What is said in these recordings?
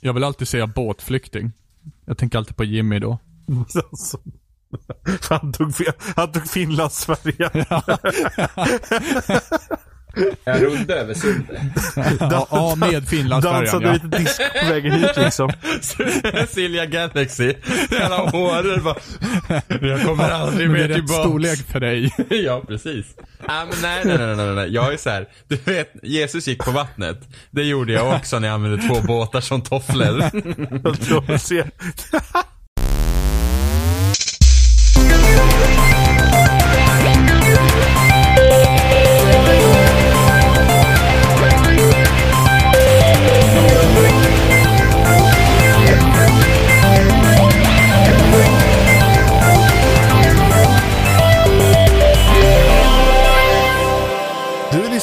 Jag vill alltid säga båtflykting. Jag tänker alltid på Jimmy då. Alltså, han tog, han tog Finlandsfärjan. Jag rodde över sundet. Ja, ja, med Finlandsfärjan Dansade ja. lite disco på vägen hit liksom. Silja Galaxy. Jävla håror bara. Jag kommer aldrig mer det är tillbaka. storlek för dig. ja, precis. Nej, men nej, nej, nej, nej, nej. Jag är så här. Du vet, Jesus gick på vattnet. Det gjorde jag också när jag använde två båtar som tofflor. Jag tror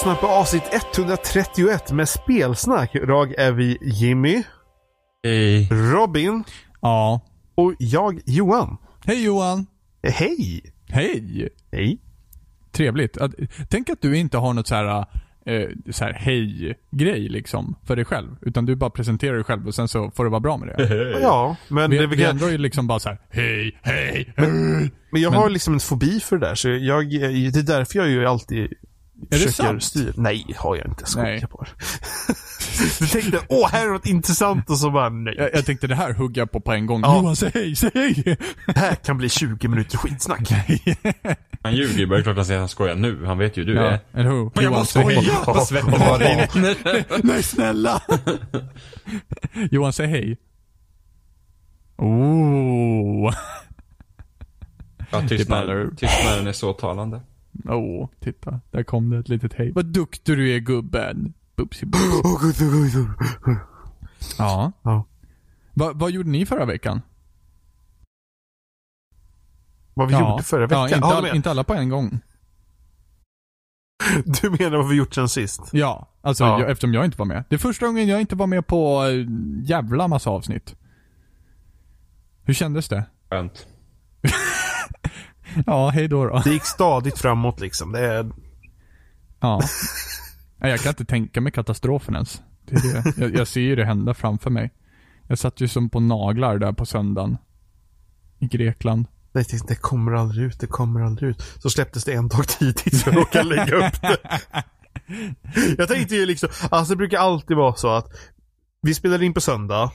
lyssnar på avsnitt 131 med spelsnack. Idag är vi Jimmy, Hej. Robin Ja. och jag Johan. Hej Johan. Hej! Hej. Hej. Trevligt. Tänk att du inte har något så här, eh, så här hej-grej liksom för dig själv. Utan du bara presenterar dig själv och sen så får det vara bra med det. Ja, men, Vi, det, vi vi ändå är liksom bara så här, hej, hej, hej. men jag men- har liksom en fobi för det där. Så jag, det är därför jag ju alltid det försöker sant? styra. Nej, har jag inte. Nej. Skoja på det. Du tänkte, åh, här är något intressant och så bara, nej. Jag, jag tänkte det här hugger jag på på en gång. Ja. Johan, säg hej, säg hej. Det här kan bli 20 minuter skitsnack. Han ljuger ju bara. Det är klart han säger att han skojar nu. Han vet ju hur du Ja, är. eller hur? Men jag Johan, bara skojar! Det Nej, snälla. Johan, säg hej. Oh. Ja, tystnaden, tystnaden är så talande. Oh, titta. Där kom det ett litet hej. Vad duktig du är gubben. Bupsi bups. Åh, gud, gud, gud. Ja. Ja. Va, vad gjorde ni förra veckan? Vad vi ja. gjorde förra veckan? Ja, inte, all, inte alla på en gång. Du menar vad vi gjort sen sist? Ja, alltså Ja. Jag, eftersom jag inte var med. Det är första gången jag inte var med på äh, jävla massa avsnitt. Hur kändes det? Skönt. Ja, hej då då. Det gick stadigt framåt liksom. Det är... Ja. Jag kan inte tänka mig katastrofen ens. Det är det. Jag, jag ser ju det hända framför mig. Jag satt ju som på naglar där på söndagen. I Grekland. Nej, det, det kommer aldrig ut, det kommer aldrig ut. Så släpptes det en dag tidigt så jag råkade lägga upp det. Jag tänkte ju liksom, alltså det brukar alltid vara så att vi spelar in på söndag.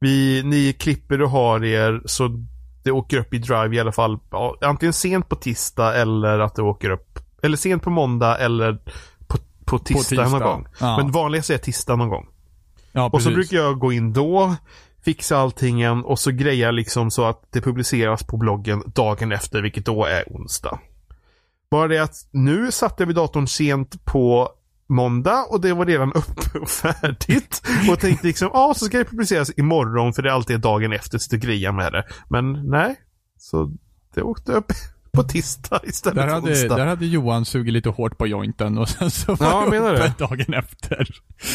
Vi, ni klipper och har er så det åker upp i Drive i alla fall. Ja, antingen sent på tisdag eller att det åker upp. Eller sent på måndag eller på, på tisdag, tisdag. någon gång. Ja. Men vanligast är tisdag någon gång. Ja, Och så brukar jag gå in då, fixa allting igen och så greja liksom så att det publiceras på bloggen dagen efter, vilket då är onsdag. Bara det att nu satte jag vid datorn sent på måndag och det var redan uppe och färdigt. Och tänkte liksom, ja så ska det publiceras imorgon för det är alltid dagen efter så greja med det. Men nej, så det åkte upp på tisdag istället Där för hade, onsdag. där hade Johan sugit lite hårt på jointen och sen så var Ja, jag det uppe det. dagen efter.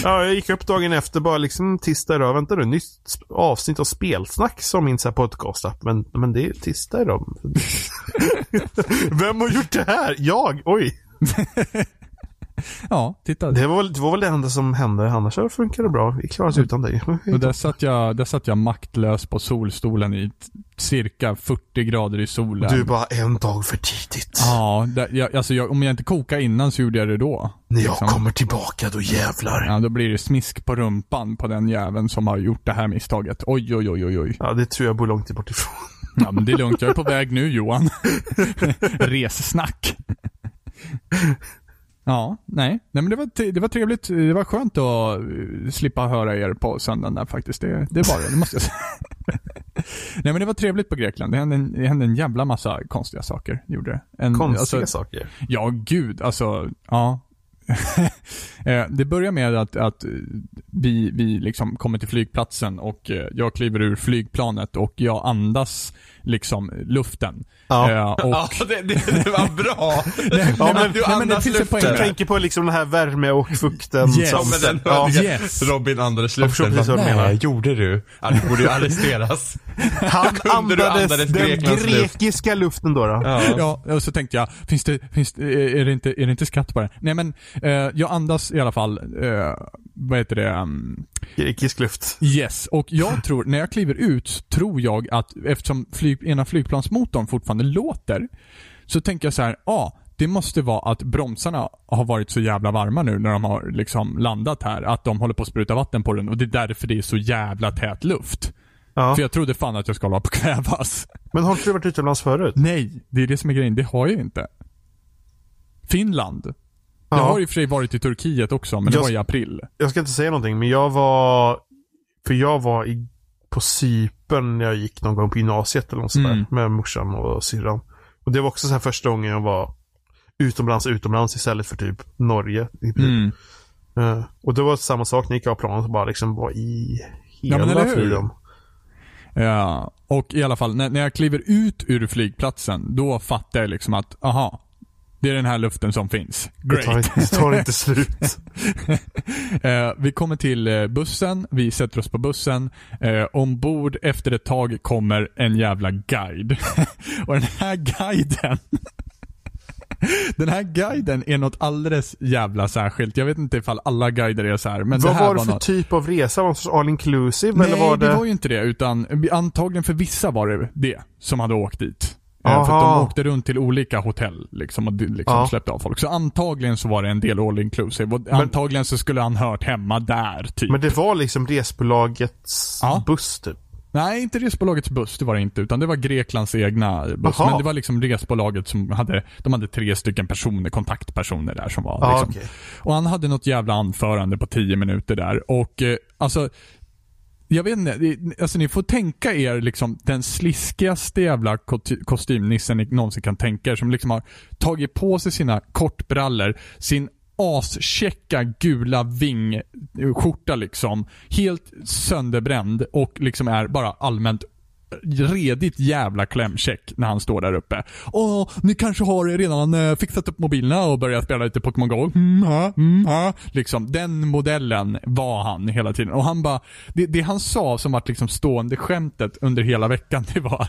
Ja, jag gick upp dagen efter bara liksom tisdag idag. Vänta nu, nytt avsnitt av spelsnack som min podcast-app. Men, men det är tisdag idag. Vem har gjort det här? Jag? Oj. Ja, titta. Det var, det var väl det enda som hände. Annars så funkar det bra. Vi klarar oss utan dig. Och där satt, jag, där satt jag maktlös på solstolen i cirka 40 grader i solen. Du bara en dag för tidigt. Ja, där, jag, alltså jag, om jag inte kokade innan så gjorde jag det då. När jag liksom. kommer tillbaka, då jävlar. Ja, då blir det smisk på rumpan på den jäveln som har gjort det här misstaget. Oj, oj, oj, oj, oj. Ja, det tror jag bor långt bort ifrån. Ja, men det är lugnt. Jag är på väg nu, Johan. Ressnack. Ja, nej. Nej men det var, det var trevligt. Det var skönt att eh, slippa höra er på söndagen där faktiskt. Det, det var det, det måste jag säga. nej men det var trevligt på Grekland. Det hände en, det hände en jävla massa konstiga saker. Gjorde det. En, Konstiga alltså, saker. Ja, gud. Alltså, ja. Eh, det börjar med att, att vi, vi liksom kommer till flygplatsen och eh, jag kliver ur flygplanet och jag andas liksom luften. Ja. Eh, och, Ja, det, det, det var bra. nej, Ja, men, du nej, men det finns en luften. poäng Jag tänker på liksom den här värme och fukten. Yes. som, Ja, men den ja. Yes. Robin andades Jag förstår luften. precis vad du menar. Gjorde du? Ja, du borde ju arresteras. Han andades andades den Greklands luft? grekiska luften då. då. Ja. Ja, och så tänkte jag, finns det, finns det, är det inte, är det inte skatt på det? Nej men, eh, jag andas i alla fall, eh, vad heter det? Um, Grekisk luft. yes. Och jag tror, när jag kliver ut, tror jag att eftersom flyg, ena flygplansmotorn fortfarande låter, så tänker jag så här, ja, ah, det måste vara att bromsarna har varit så jävla varma nu när de har liksom landat här, att de håller på att spruta vatten på den och det är därför det är så jävla tät luft. Ja. För jag trodde fan att jag skulle hålla på att kvävas. Men har inte du varit utomlands förut? Nej, det är det som är grejen. Det har jag inte. Finland. Jag Ja. har i och för sig varit i Turkiet också, men det Jag- var i april. Jag ska inte säga någonting, men jag var... För jag var i, på Cypern när jag gick någon gång på gymnasiet eller något sånt Mm. med morsan och syrran. Och det var också så här första gången jag var utomlands, utomlands istället för typ Norge. princip. Mm. Eh, och det var samma sak när jag gick av planet och bara liksom var i Ja, hela hur? friden. Ja, och i alla fall, när, när jag kliver ut ur flygplatsen, då fattar jag liksom att, aha, det är den här luften som finns. Det tar, Great. inte- det tar inte slut. Eh, vi kommer till eh, bussen, vi sätter oss på bussen. Eh, ombord efter ett tag kommer en jävla guide. och den här guiden Den här guiden är något alldeles jävla särskilt. Jag vet inte ifall alla guider är så här, men Vad det här var det för något... typ av resa? Var det sorts all inclusive? Nej, eller var det... det var ju inte det. Utan antagligen för vissa var det det som hade åkt dit. Eh, För att Aha. de åkte runt till olika hotell liksom, och liksom Ja. släppte av folk. Så antagligen så var det en del all inclusive. Och antagligen så skulle han hört hemma där, typ. Men det var liksom resbolagets Ja. buss typ? Nej, inte resbolagets buss, det var det inte. Utan det var Greklands egna buss. Jaha. Men det var liksom resbolaget som hade, de hade tre stycken personer, kontaktpersoner där som var Ja, liksom. okej. Och han hade något jävla anförande på 10 minuter där. Och eh, alltså, jag vet inte, alltså ni får tänka er liksom den sliskigaste jävla kostymnissen ni någonsin kan tänka er. Som liksom har tagit på sig sina kortbrallor, sin askäcka gula vingskjorta liksom. Helt sönderbränd och liksom är bara allmänt redigt jävla klämkäck när han står där uppe. Åh, ni kanske har redan eh, fixat upp mobilerna och börjat spela lite Pokémon Go? Mm, ha, mm, ha. Liksom, den modellen var han hela tiden. Och han bara, det, det han sa som vart liksom stående skämtet under hela veckan, det var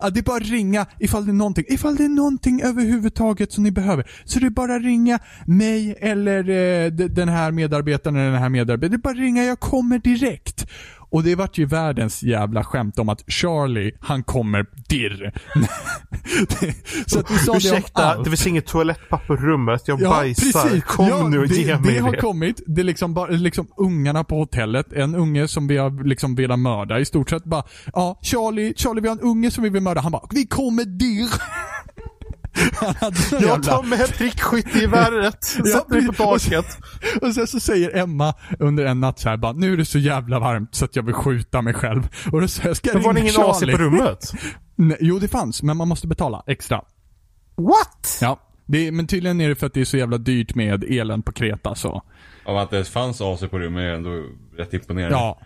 ah, det är bara att ringa ifall det är någonting, ifall det är någonting överhuvudtaget som ni behöver. Så det är bara att ringa mig eller eh, den här medarbetaren eller den här medarbetaren. Det är bara att ringa, jag kommer direkt. Och det vart ju världens jävla skämt om att Charlie, han kommer dirr. så att vi sa det om Ursäkta, allt. det finns inget toalettpapper i rummet. Jag bajsar. Kom Ja, nu och det, ge mig det. har det. kommit. Det är liksom bara liksom ungarna på hotellet. En unge som vi har liksom velat mörda. I stort sett bara, ja Charlie, Charlie vi har en unge som vi vill mörda. Han bara, vi kommer dirr. Han hade Jag jävla- tar med prickskyttegeväret. Sätt mig på taket. Och sen så säger Emma under en natt så här bara, nu är det så jävla varmt så att jag vill skjuta mig själv. Och då säger jag, ska jag Men var det ingen AC på rummet? Nej, jo det fanns, men man måste betala extra. What? Ja. Det är, men tydligen är det för att det är så jävla dyrt med elen på Kreta så. Av att det fanns AC på rummet är ändå rätt imponerande. Ja.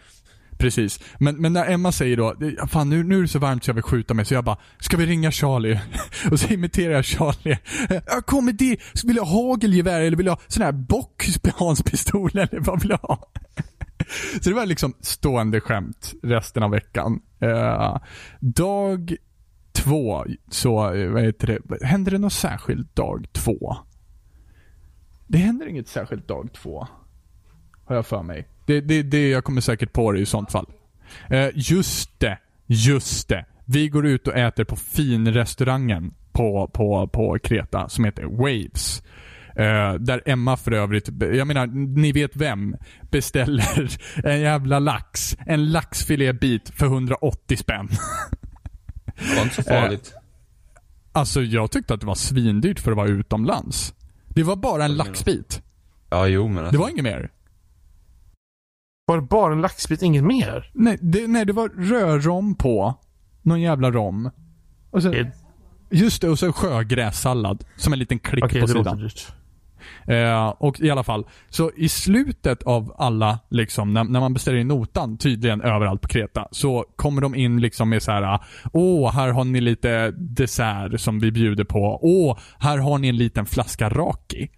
Precis. Men, men när Emma säger då, fan nu, nu är det så varmt så jag vill skjuta mig, så jag bara, ska vi ringa Charlie? Och så imiterar jag Charlie. Jag kommer dit, vill jag ha hagelgevär eller vill jag ha sån här bockhanspistol eller vad vill jag ha? Så det var liksom stående skämt resten av veckan. Eh, dag två, så, eh, vad heter det, händer det något särskilt dag två? Det händer inget särskilt dag två. Har jag för mig. Det, det, det jag kommer säkert på det i sånt fall. Eh, just det. Just det. Vi går ut och äter på finrestaurangen på, på, på Kreta som heter Waves. Eh, där Emma för övrigt, jag menar, ni vet vem, beställer en jävla lax. En laxfilébit för 180 spänn. Det var inte så farligt. Alltså jag tyckte att det var svindyrt för att vara utomlands. Det var bara en laxbit. Ja, jo men alltså. Det var inget mer. Var det bara en laxbit, inget mer? Nej, det, nej, det var rödrom på. Någon jävla rom. Och sen, Det- just det, och så sjögrässallad. Som en liten klick Okej, på det låter sidan. dyrt. Eh, och i alla fall, så i slutet av alla, liksom, när, när man beställer in notan, tydligen överallt på Kreta, så kommer de in liksom med så här: åh, här har ni lite dessert som vi bjuder på. Åh, här har ni en liten flaska Raki.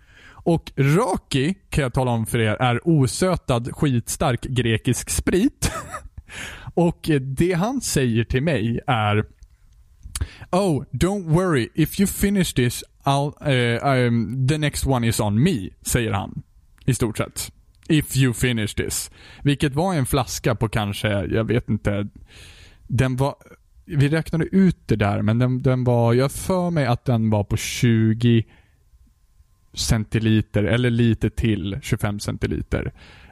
Och Raki, kan jag tala om för er, är osötad skitstark grekisk sprit. och det han säger till mig är Oh, don't worry. If you finish this, I'll, uh, um, the next one is on me, säger han. I stort sett. If you finish this. Vilket var en flaska på kanske, jag vet inte. Den var, vi räknade ut det där, men den, den var, jag har för mig att den var på 20 centiliter, eller lite till 25 centiliter.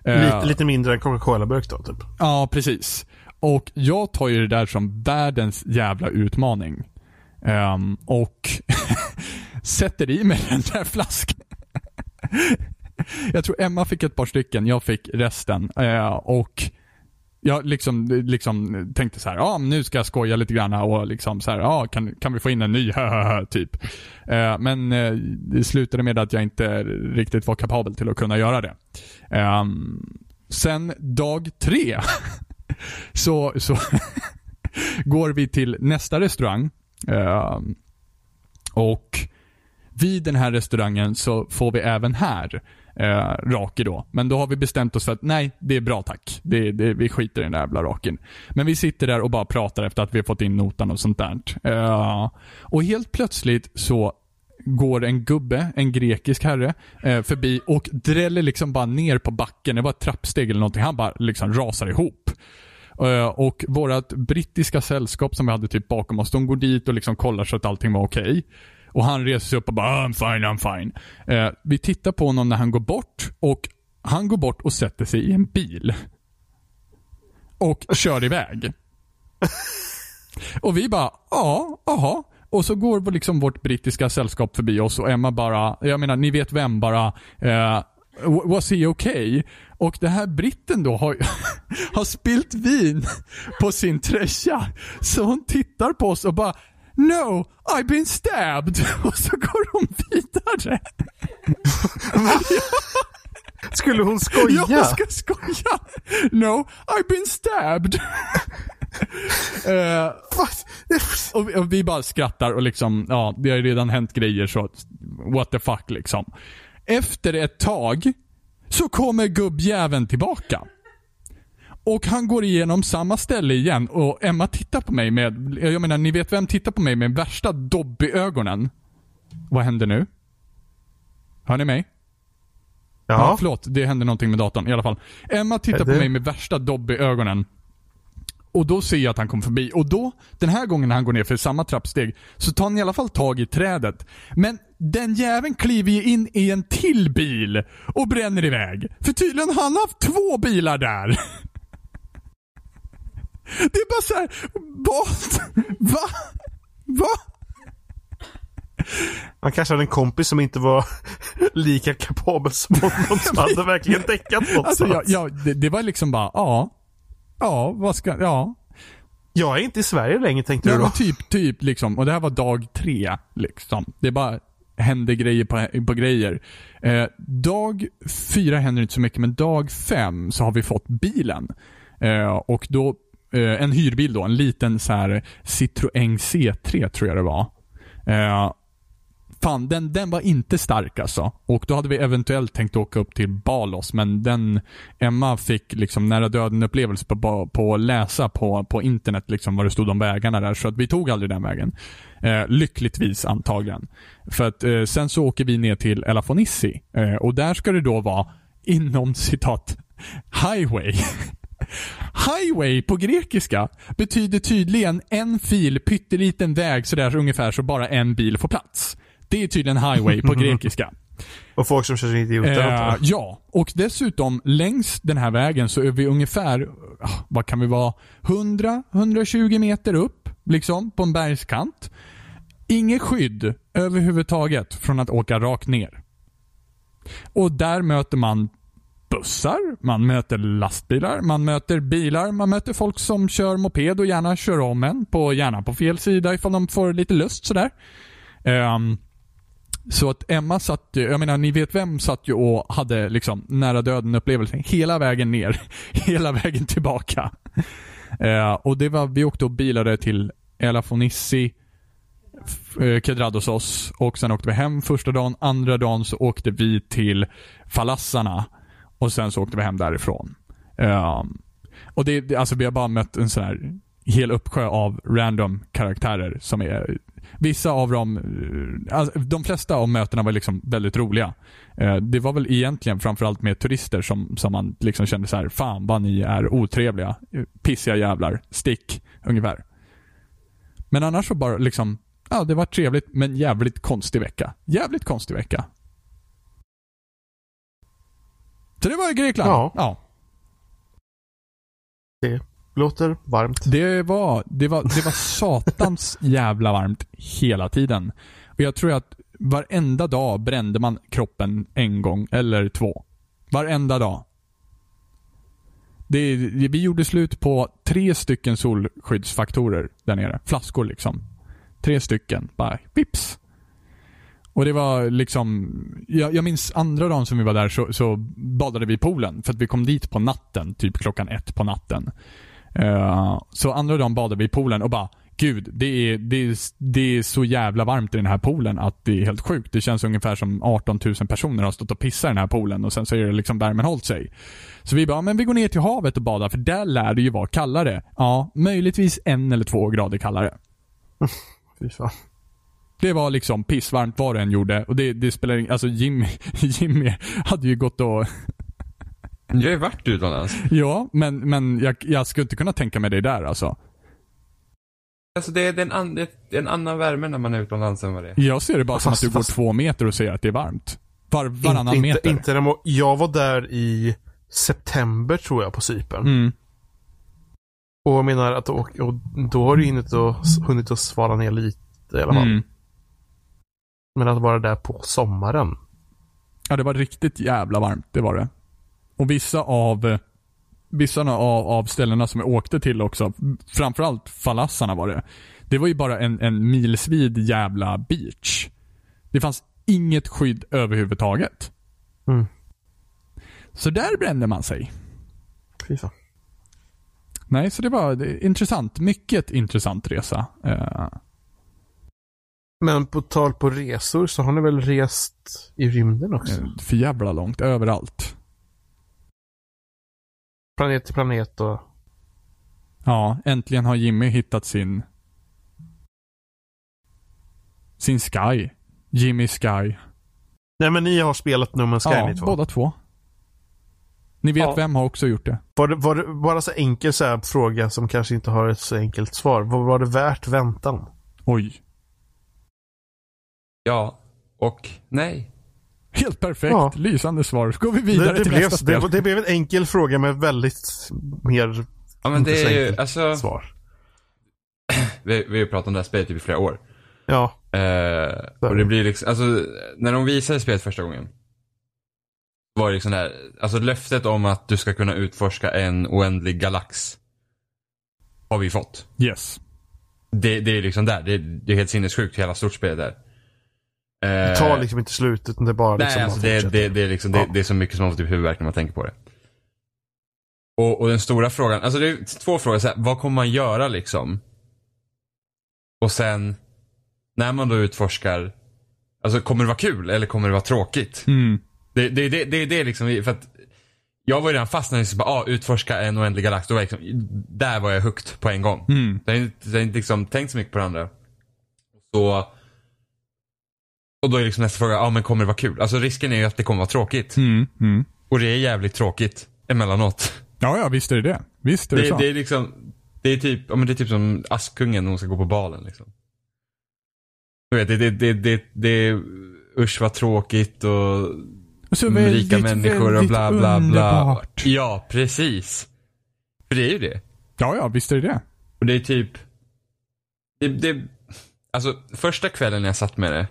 Lite, Eh, lite mindre än Coca-Cola-burk då, typ. Ja, precis. Och jag tar ju det där som världens jävla utmaning. Ehm, och sätter i mig den där flaskan. jag tror Emma fick ett par stycken, jag fick resten. Eh, och jag liksom, liksom tänkte så här, ja nu ska jag skoja lite grann och liksom så här, ja kan, kan vi få in en ny, typ. Eh, men eh, det slutade med att jag inte riktigt var kapabel till att kunna göra det. Eh, sen dag tre så, så går vi till nästa restaurang. Ehm, och vid den här restaurangen så får vi även här eh, raki då. Men då har vi bestämt oss för att nej, det är bra tack. Det, det, vi skiter i den där jävla raken. Men vi sitter där och bara pratar efter att vi har fått in notan och sånt där. Eh, och helt plötsligt så går en gubbe, en grekisk herre, eh, förbi och dräller liksom bara ner på backen. Det var ett trappsteg eller någonting. Han bara liksom rasar ihop. Eh, och vårt brittiska sällskap som vi hade typ bakom oss, de går dit och liksom kollar så att allting var okej. Och han reser sig upp och bara I'm fine, I'm fine. Eh, vi tittar på honom när han går bort och han går bort och sätter sig i en bil. Och kör iväg. och vi bara, ja, aha. Och så går liksom vårt brittiska sällskap förbi oss och Emma bara, jag menar ni vet vem bara, eh, was he okay? Och det här britten då har, har spilt vin på sin tröja. Så hon tittar på oss och bara No, I've been stabbed. Och så går hon vidare. Skulle hon skoja? Jag ska skoja. No, I've been stabbed. What? och, vi, och vi bara skrattar och liksom, ja, det har ju redan hänt grejer så what the fuck liksom. Efter ett tag så kommer gubbjäveln tillbaka. Och han går igenom samma ställe igen och Emma tittar på mig med, jag menar ni vet vem tittar på mig med värsta Dobby-ögonen? Vad händer nu? Hör ni mig? Ja, Ja. förlåt. Det hände någonting med datorn i alla fall. Emma tittar på mig med värsta Dobby-ögonen. Och då ser jag att han kommer förbi. Och då, den här gången när han går ner för samma trappsteg, så tar han i alla fall tag i trädet. Men den jäveln kliver ju in i en till bil och bränner iväg. För tydligen har han haft två bilar där. Det är bara så här, vad? Va? Va? Han kanske hade en kompis som inte var lika kapabel som honom som hade verkligen däckat någonstans. Alltså, ja, ja, det, det var liksom bara, ja. Ja, vad ska, ja. Jag är inte i Sverige längre tänkte Det du då. typ, typ liksom. Och det här var dag tre. Liksom. Det bara hände grejer på, på grejer. Eh, dag fyra händer inte så mycket, men dag fem så har vi fått bilen. Eh, och då, eh, en hyrbil då. En liten så här Citroën C3 tror jag det var. Eh, Fan, den, den var inte stark alltså. Och då hade vi eventuellt tänkt åka upp till Balos, men den Emma fick liksom nära döden upplevelse på, på att läsa på, på internet liksom vad det stod om vägarna där, så att vi tog aldrig den vägen. Eh, lyckligtvis antagligen. För att eh, sen så åker vi ner till Elafonissi eh, och där ska det då vara inom citat highway. Highway på grekiska betyder tydligen en fil, pytteliten väg sådär ungefär så bara en bil får plats. Det är tydligen highway på grekiska. Och folk som kör sin idioter. Eh, ja, och dessutom längs den här vägen så är vi ungefär, ah, vad kan vi vara, 100-120 meter upp, liksom, på en bergskant. Inget skydd överhuvudtaget från att åka rakt ner. Och där möter man bussar, man möter lastbilar, man möter bilar, man möter folk som kör moped och gärna kör om en, på, gärna på fel sida ifall de får lite lust sådär. Um, så att Emma satt ju, jag menar ni vet vem satt ju och hade liksom nära döden upplevelsen hela vägen ner, hela vägen tillbaka. Uh, och det var, vi åkte och bilade till Elafonissi, Kedradosos eh, och sen åkte vi hem första dagen. Andra dagen så åkte vi till Falassarna och sen så åkte vi hem därifrån. Um, och det, det, alltså vi har bara mött en sån här hel uppsjö av random karaktärer som är Vissa av dem, eh, alltså, de flesta av mötena var liksom väldigt roliga. Uh, det var väl egentligen framförallt med turister som, som man liksom kände så här, fan vad ni är otrevliga. Pissiga jävlar. Stick, ungefär. Men annars så bara liksom, ja det var trevligt men jävligt konstig vecka. Jävligt konstig vecka. Så det var Grekland. Ja. ja. Det låter varmt. Det var, det var, det var satans jävla varmt hela tiden. Och jag tror att varenda dag brände man kroppen en gång eller två. Varenda dag. Det, vi gjorde slut på tre stycken solskyddsfaktorer där nere. Flaskor liksom. Tre stycken. Bara vips. Och det var liksom, jag, jag minns andra dagen som vi var där så, så badade vi i poolen. För att vi kom dit på natten, typ klockan ett på natten. Uh, så andra dagen badade vi i poolen och bara Gud, det är, det, är, det är så jävla varmt i den här poolen att det är helt sjukt. Det känns ungefär som 18 000 personer har stått och pissat i den här poolen och sen så är det liksom värmen hållt sig. Så vi bara, men vi går ner till havet och badar för där lär det ju vara kallare. Ja, möjligtvis en eller två grader kallare. Fy fan. Det var liksom pissvarmt vad det än gjorde och det, det spelar ingen, alltså Jimmy, Jimmy hade ju gått och Jag har ju varit utomlands. Ja, men, men jag, jag skulle inte kunna tänka mig det där alltså. Alltså det är, det är en, an, det är en annan värme när man är utomlands än vad det är. Jag ser det bara som Fast- att du går fast- två meter och säger att det är varmt. Var, varannan inte, meter. Inte, inte jag var där i september tror jag på Cypern. Mm. Och jag menar att och, och då har du hunnit att, hunnit att svara ner lite i alla fall. Mm. Men att vara där på sommaren. Ja, det var riktigt jävla varmt. Det var det. Och vissa av Vissa av, av ställena som jag åkte till också, framförallt Falassarna var det. Det var ju bara en, en milsvid jävla beach. Det fanns inget skydd överhuvudtaget. Mm. Så där brände man sig. Fan. Nej, så det var intressant. Mycket intressant resa. Eh, Men på tal på resor så har ni väl rest i rymden också? eh, för jävla långt. Överallt. Planet till planet och... Ja, äntligen har Jimmy hittat sin sin Sky. Jimmy Sky. Nej men ni har spelat No Man's Sky Ja, ni två. båda två. Ni vet Ja. vem har också gjort det. Var det, var det bara så enkel så här fråga som kanske inte har ett så enkelt svar. Var, var det värt väntan? Oj. Ja. Och nej. Helt perfekt. Ja. Lysande svar. Så går vi vidare Det, det, till blev, nästa spel. det, det blev en enkel fråga med väldigt mer Ja men det är ju, alltså. svar. Vi, vi har pratat om det här spelet typ i flera år. Ja. Eh, och det blir liksom, alltså när de visade spelet första gången. Var det liksom där, alltså löftet om att du ska kunna utforska en oändlig galax. Har vi fått. Yes. Det, det är liksom där, det, det är helt sinnessjukt hela stortspelet där. Det Eh, tar liksom inte slut utan det är bara liksom Nej, alltså det, det, det, är liksom, det, Ja. det är så mycket som man får typ huvudvärk när man tänker på det. Och, och den stora frågan, alltså det är två frågor. Så här, vad kommer man göra liksom? Och sen, när man då utforskar, alltså kommer det vara kul eller kommer det vara tråkigt? Mm. Det, det, det, det, det är liksom, för att jag var ju redan fast när jag liksom bara, ah, utforska en oändlig galax. Då var liksom, där var jag hooked på en gång. Mm. Jag har inte, jag har inte liksom tänkt så mycket på det andra. Så, och då är liksom nästa fråga, ja ah, men kommer det vara kul? Alltså risken är ju att det kommer vara tråkigt. Mm. Mm. Och det är jävligt tråkigt emellanåt. Ja, ja, visst är det det. Visst är det, Det, så. det är liksom, det är typ, ja men det är typ som Askungen när hon ska gå på balen liksom. Du vet, det, det, det, det, det är, usch vad tråkigt och så rika väldigt, människor och bla bla bla. underbart. Ja, precis. För det är ju det. Ja, ja, visst är det det. Och det är typ, det, det, alltså första kvällen när jag satt med det,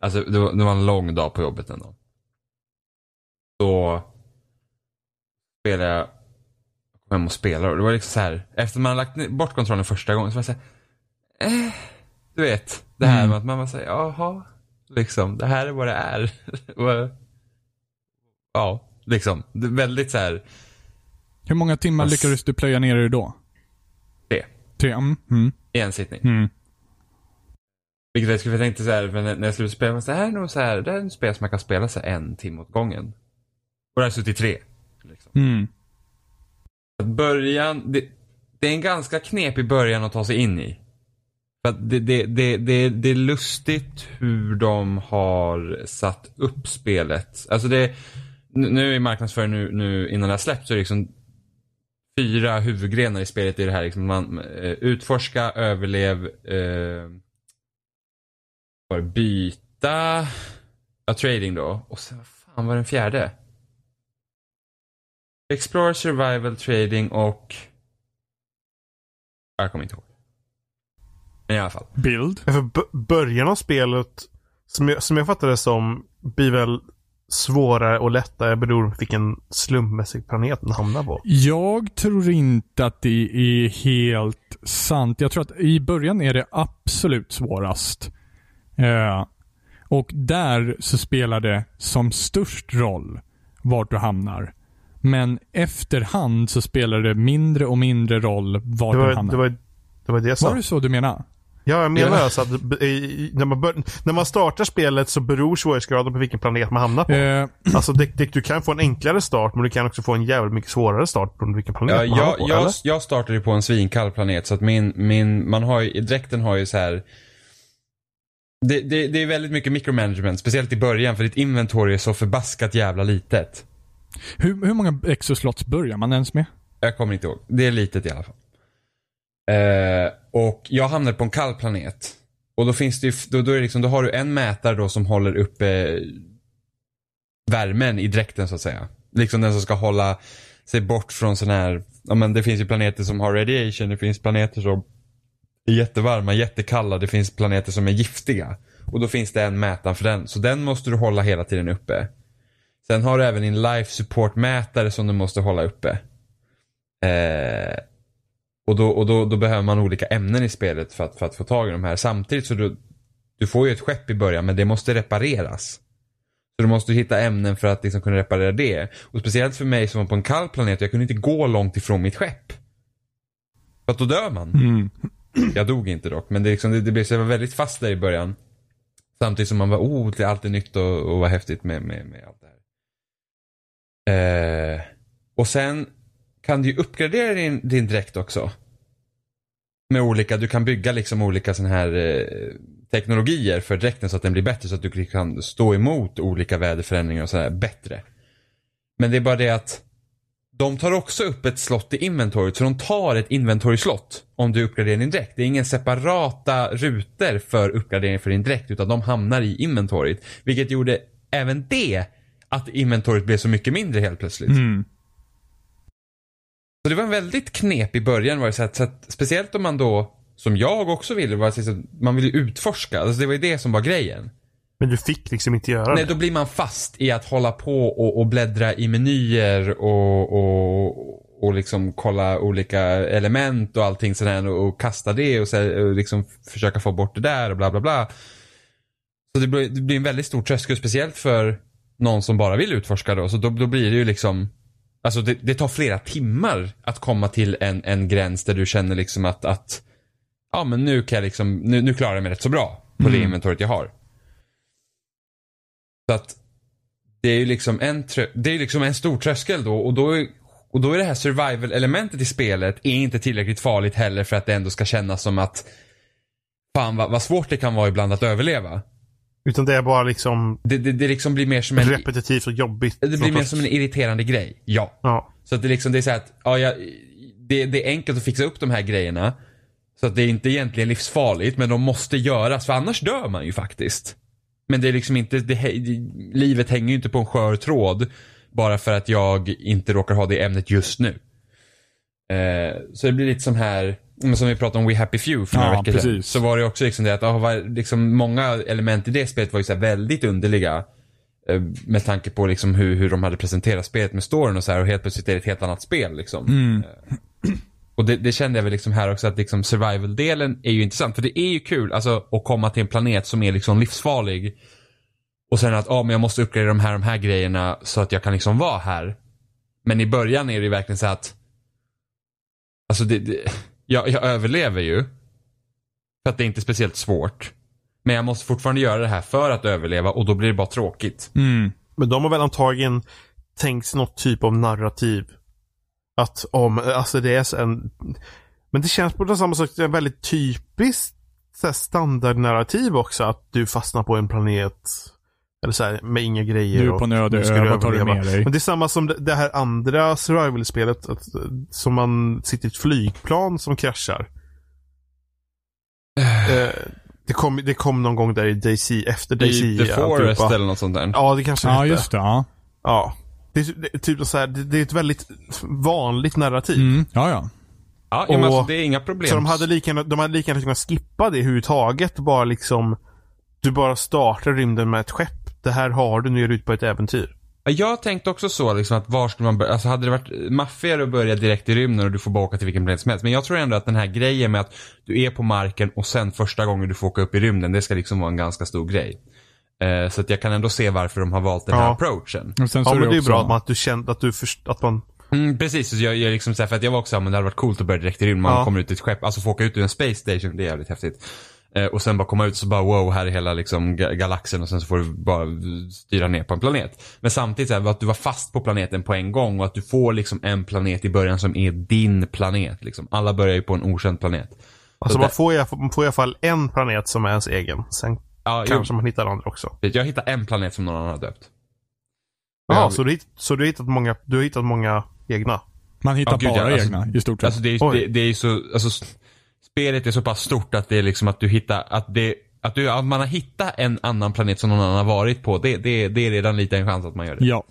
alltså det var, det var en lång dag på jobbet ändå. Så spelade jag, kom hem och spelade och det var liksom så här, efter man lagt bort kontrollen första gången så var det så här, eh, du vet, det här Mm. med att man bara säger, jaha, liksom, det här är vad det är. Ja, liksom, det är väldigt så här, Hur många timmar lyckades du plöja ner det då? Tre. Tre? Mm. Mm. i en sittning. Mm. Vilket jag skulle tänkte så här, när jag slutade spela, men så här är nog så här, det här är en spel som man kan spela så här en timme åt gången. Och det har suttit tre. Liksom. Mm. Att början, det, det är en ganska knepig början att ta sig in i. För att det, det, det, det, det är lustigt hur de har satt upp spelet. Alltså det, nu i marknadsföring nu, nu innan det har släppts så är det liksom fyra huvudgrenar i spelet i det här. Liksom man, eh, utforska, överlev, eh, var byta, ja, trading då. Och sen, vad fan var den fjärde? Explore, survival, trading och... Jag kommer inte ihåg. Men i alla fall. Bild. För början av spelet, som jag, som jag fattade det som, blir väl svårare och lättare beroende på vilken slumpmässig planet den hamnar på. Jag tror inte att det är helt sant. Jag tror att i början är det absolut svårast. Eh, och där så spelar det som störst roll vart du hamnar. Men efterhand så spelar det mindre och mindre roll vart Det du var hamnar. det, var, det, var det jag sa. Var det så du menar? Ja, jag menar alltså att när man, bör, när man startar spelet så beror svårighetsgraden på vilken planet man hamnar på. Eh, Alltså det, det, du kan få en enklare start men du kan också få en jävligt mycket svårare start på vilken planet Ja, man hamnar jag, på. jag, eller? jag startade ju på en svinkall planet så att min, min man har ju, dräkten har ju så här. Det, det, det är väldigt mycket micromanagement, speciellt i början för ditt inventory är så förbaskat jävla litet. hur, hur många exoslots börjar man ens med? Jag kommer inte ihåg. Det är litet i alla fall. Eh, och jag hamnade på en kall planet. Och då finns det ju, då, då, är liksom, då har du en mätare då som håller uppe värmen i dräkten så att säga. Liksom den som ska hålla sig bort från sån här, ja men det finns ju planeter som har radiation, det finns planeter som är jättevarma, jättekalla, det finns planeter som är giftiga. Och då finns det en mätare för den, så den måste du hålla hela tiden uppe. Sen har du även en life support mätare som du måste hålla uppe. Eh, och då, och då, då behöver man olika ämnen i spelet för att, för att få tag i de här. Samtidigt så du, du får ju ett skepp i början men det måste repareras. Så du måste hitta ämnen för att liksom kunna reparera det. Och speciellt för mig som var på en kall planet, jag kunde inte gå långt ifrån mitt skepp. För att då dör man. Mm. Jag dog inte dock, men det, liksom, det, det blev så jag var väldigt fast där i början. Samtidigt som man var, oh, det är alltid nytt och, och vad häftigt med, med, med allt det här. Eh, och sen kan du ju uppgradera din, din dräkt också. Med olika, du kan bygga liksom olika sådana här eh, teknologier för dräkten så att den blir bättre så att du kan stå emot olika väderförändringar och sådär bättre. Men det är bara det att de tar också upp ett slott i inventoriet, så de tar ett inventory-slott om du uppgraderar din dräkt. Det är ingen separata rutor för uppgradering för din dräkt, utan de hamnar i inventoriet. Vilket gjorde även det att inventoriet blev så mycket mindre helt plötsligt. Mm. Så det var en väldigt knepig början. Var det så att, så att, speciellt om man då, som jag också ville, var så att man ville utforska. Alltså det var ju det som var grejen. Men du fick liksom inte göra Nej, det. då blir man fast i att hålla på och, och bläddra i menyer och, och, och liksom kolla olika element och allting sådär och, och kasta det och, så, och liksom försöka få bort det där och bla bla bla. Så det blir, det blir en väldigt stor tröskel, speciellt för någon som bara vill utforska då. Så då, då blir det ju liksom Alltså det, det tar flera timmar att komma till en, en gräns där du känner liksom att, att ja men nu kan jag liksom, nu, nu klarar jag mig rätt så bra på det Mm. inventoriet jag har. Så att det är ju liksom en, det är liksom en stor tröskel då och då, är- och då är det här survival-elementet i spelet är inte tillräckligt farligt heller för att det ändå ska kännas som att fan vad, vad svårt det kan vara ibland att överleva. Utan det är bara liksom Det, det, det liksom blir mer som en, repetitivt och jobbigt. det blir mer som en irriterande grej. Ja. Ja. Så att det liksom, det är så att, ja, jag, det, det är enkelt att fixa upp de här grejerna. Så att det är inte egentligen livsfarligt, men de måste göras, för annars dör man ju faktiskt. Men det är liksom inte, det, livet hänger ju inte på en skör tråd. Bara för att jag inte råkar ha det ämnet just nu. Eh, så det blir lite som här, som vi pratade om We Happy Few för några Ja, veckor sedan. Så var det också liksom det att, ah, var, liksom, många element i det spelet var ju så väldigt underliga. Eh, med tanke på liksom hur, hur de hade presenterat spelet med storyn och så här och helt plötsligt är det ett helt annat spel liksom. Mm. Och det, det kände jag väl liksom här också att liksom survival-delen är ju intressant. För det är ju kul alltså att komma till en planet som är liksom livsfarlig. Och sen att, ja men jag måste uppgradera de här, de här grejerna så att jag kan liksom vara här. Men i början är det ju verkligen så att, alltså det, det jag, jag överlever ju. För att det är inte speciellt svårt. Men jag måste fortfarande göra det här för att överleva och då blir det bara tråkigt. Mm. Men de har väl antagligen tänkt något typ av narrativ. Att om, alltså det är en... Men det känns på samma sätt det är väldigt typiskt standardnarrativ också. Att du fastnar på en planet eller så här, med inga grejer. Du är på en öde ö, du vad tar du med dig? Men det är samma som det- här andra survival-spelet. Att, som man sitter i ett flygplan som kraschar. Eh, det, kom, det kom någon gång där i Daisy, efter Daisy. I The Forest eller något sånt där. Ja, det kanske det Ja, just det. Ja. Ja. Det är, typ så här, det, det är ett väldigt vanligt narrativ. Mm. Ja, ja. Ja, ja men Och- alltså, det är inga problem. Så de hade lika gärna, de hade lika gärna kunnat skippa det överhuvudtaget. Bara liksom, du bara startar rymden med ett skepp. Det här har du, nu är du ute på ett äventyr. Ja, Jag tänkte också så, liksom, att var skulle man börja? Alltså hade det varit maffigare att börja direkt i rymden och du får bara åka till vilken planet som helst. Men jag tror ändå att den här grejen med att du är på marken och sen första gången du får åka upp i rymden, det ska liksom vara en ganska stor grej. Eh, så att jag kan ändå se varför de har valt den här Ja. approachen. Och sen så Ja, men det är också, bra att, man, att du kände att du först, att man, Mm, precis, så jag, jag liksom för att jag var också men det hade varit coolt att börja direkt i rymden. Man Ja. kommer ut i ett skepp, alltså få åka ut ur en space station, det är jävligt häftigt. Eh, och sen bara komma ut så bara wow, här är hela liksom ga- galaxen och sen så får du bara styra ner på en planet. Men samtidigt så här, att du var fast på planeten på en gång och att du får liksom en planet i början som är din planet. Liksom. Alla börjar ju på en okänd planet. alltså Så man får, i, man får i alla fall en planet som är ens egen. Sen Ja, kanske man hittar andra också. jag, jag hittade en planet som någon annan har döpt. Ja, Ja, så, du, så du har hittat många, du har hittat många egna? Man hittar Ja, gud, ja, bara alltså- egna i stort sett. Alltså det är, det, det är ju så, alltså spelet är så pass stort att det är liksom att du hittar, att det, att, du, att man har hittat en annan planet som någon annan har varit på, det, det, det är redan lite en chans att man gör det. ja.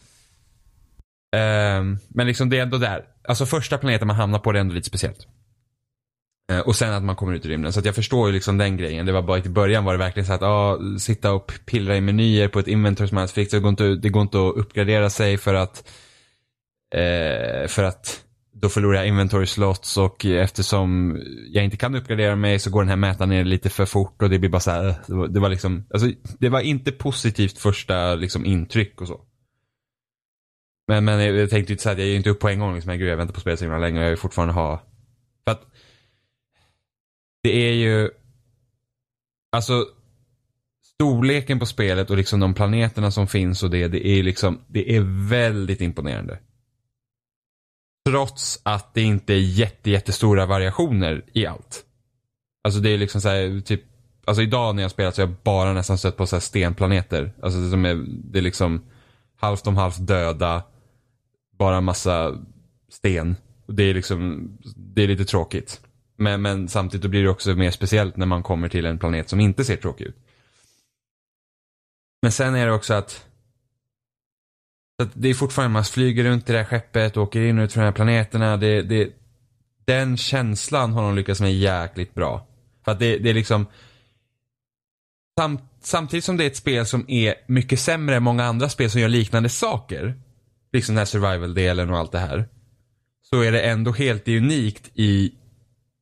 Ehm, men liksom det är ändå där, alltså första planeten man hamnar på det är ändå lite speciellt. Eh, och sen att man kommer ut i rymden. Så att jag förstår ju liksom den grejen. Det var bara i början var det verkligen så att, ja, sitta och pillra i menyer på ett inventory som man hade fixat. Det går inte, det går inte att uppgradera sig för att, eh, för att då förlorar jag inventory slots och eftersom jag inte kan uppgradera mig så går den här mätaren ner lite för fort och det blir bara så här, eh, det var, det var liksom, alltså det var inte positivt första liksom intryck och så. Men, men jag, jag tänkte ju inte säga att jag ger inte upp på en gång liksom, gud jag väntar på spelet så himla länge och jag vill fortfarande ha, för att det är ju, alltså storleken på spelet och liksom de planeterna som finns och det, det är liksom, det är väldigt imponerande. Trots att det inte är jätte, jättestora variationer i allt. Alltså det är liksom så här, typ, alltså idag när jag spelat så har jag bara nästan stött på så här stenplaneter. Alltså det, som är, det är liksom halvt om halvt döda, bara massa sten. Det är liksom, det är lite tråkigt. Men, men samtidigt då blir det också mer speciellt när man kommer till en planet som inte ser tråkig ut. Men sen är det också att att det är fortfarande, man flyger runt i det här skeppet, åker in och ut från de här planeterna. Det, det, den känslan har de lyckats med jäkligt bra. För att det, det är liksom samt, Samtidigt som det är ett spel som är mycket sämre än många andra spel som gör liknande saker. Liksom den här survival-delen och allt det här. Så är det ändå helt unikt i,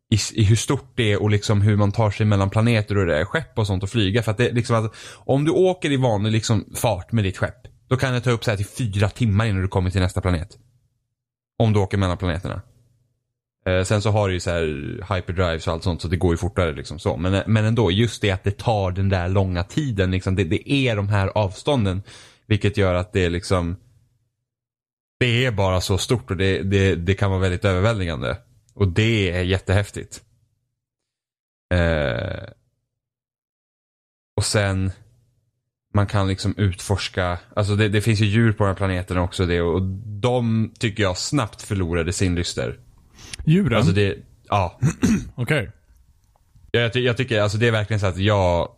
i, i hur stort det är och liksom hur man tar sig mellan planeter och det är skepp och sånt och flyga. För att det liksom att om du åker i vanlig liksom fart med ditt skepp. Då kan det ta upp så här till fyra timmar innan du kommer till nästa planet. Om du åker mellan planeterna. Eh, sen så har du ju så här hyperdrives och allt sånt så det går ju fortare liksom så. Men, men ändå, just det att det tar den där långa tiden liksom. Det, det är de här avstånden. Vilket gör att det är liksom Det är bara så stort och det, det, det kan vara väldigt överväldigande. Och det är jättehäftigt. Eh, och sen man kan liksom utforska, alltså det, det finns ju djur på den här planeten också det och de tycker jag snabbt förlorade sin lyster. Djuren? Alltså det, ja. Okej. Jag, jag, jag tycker, alltså det är verkligen så att jag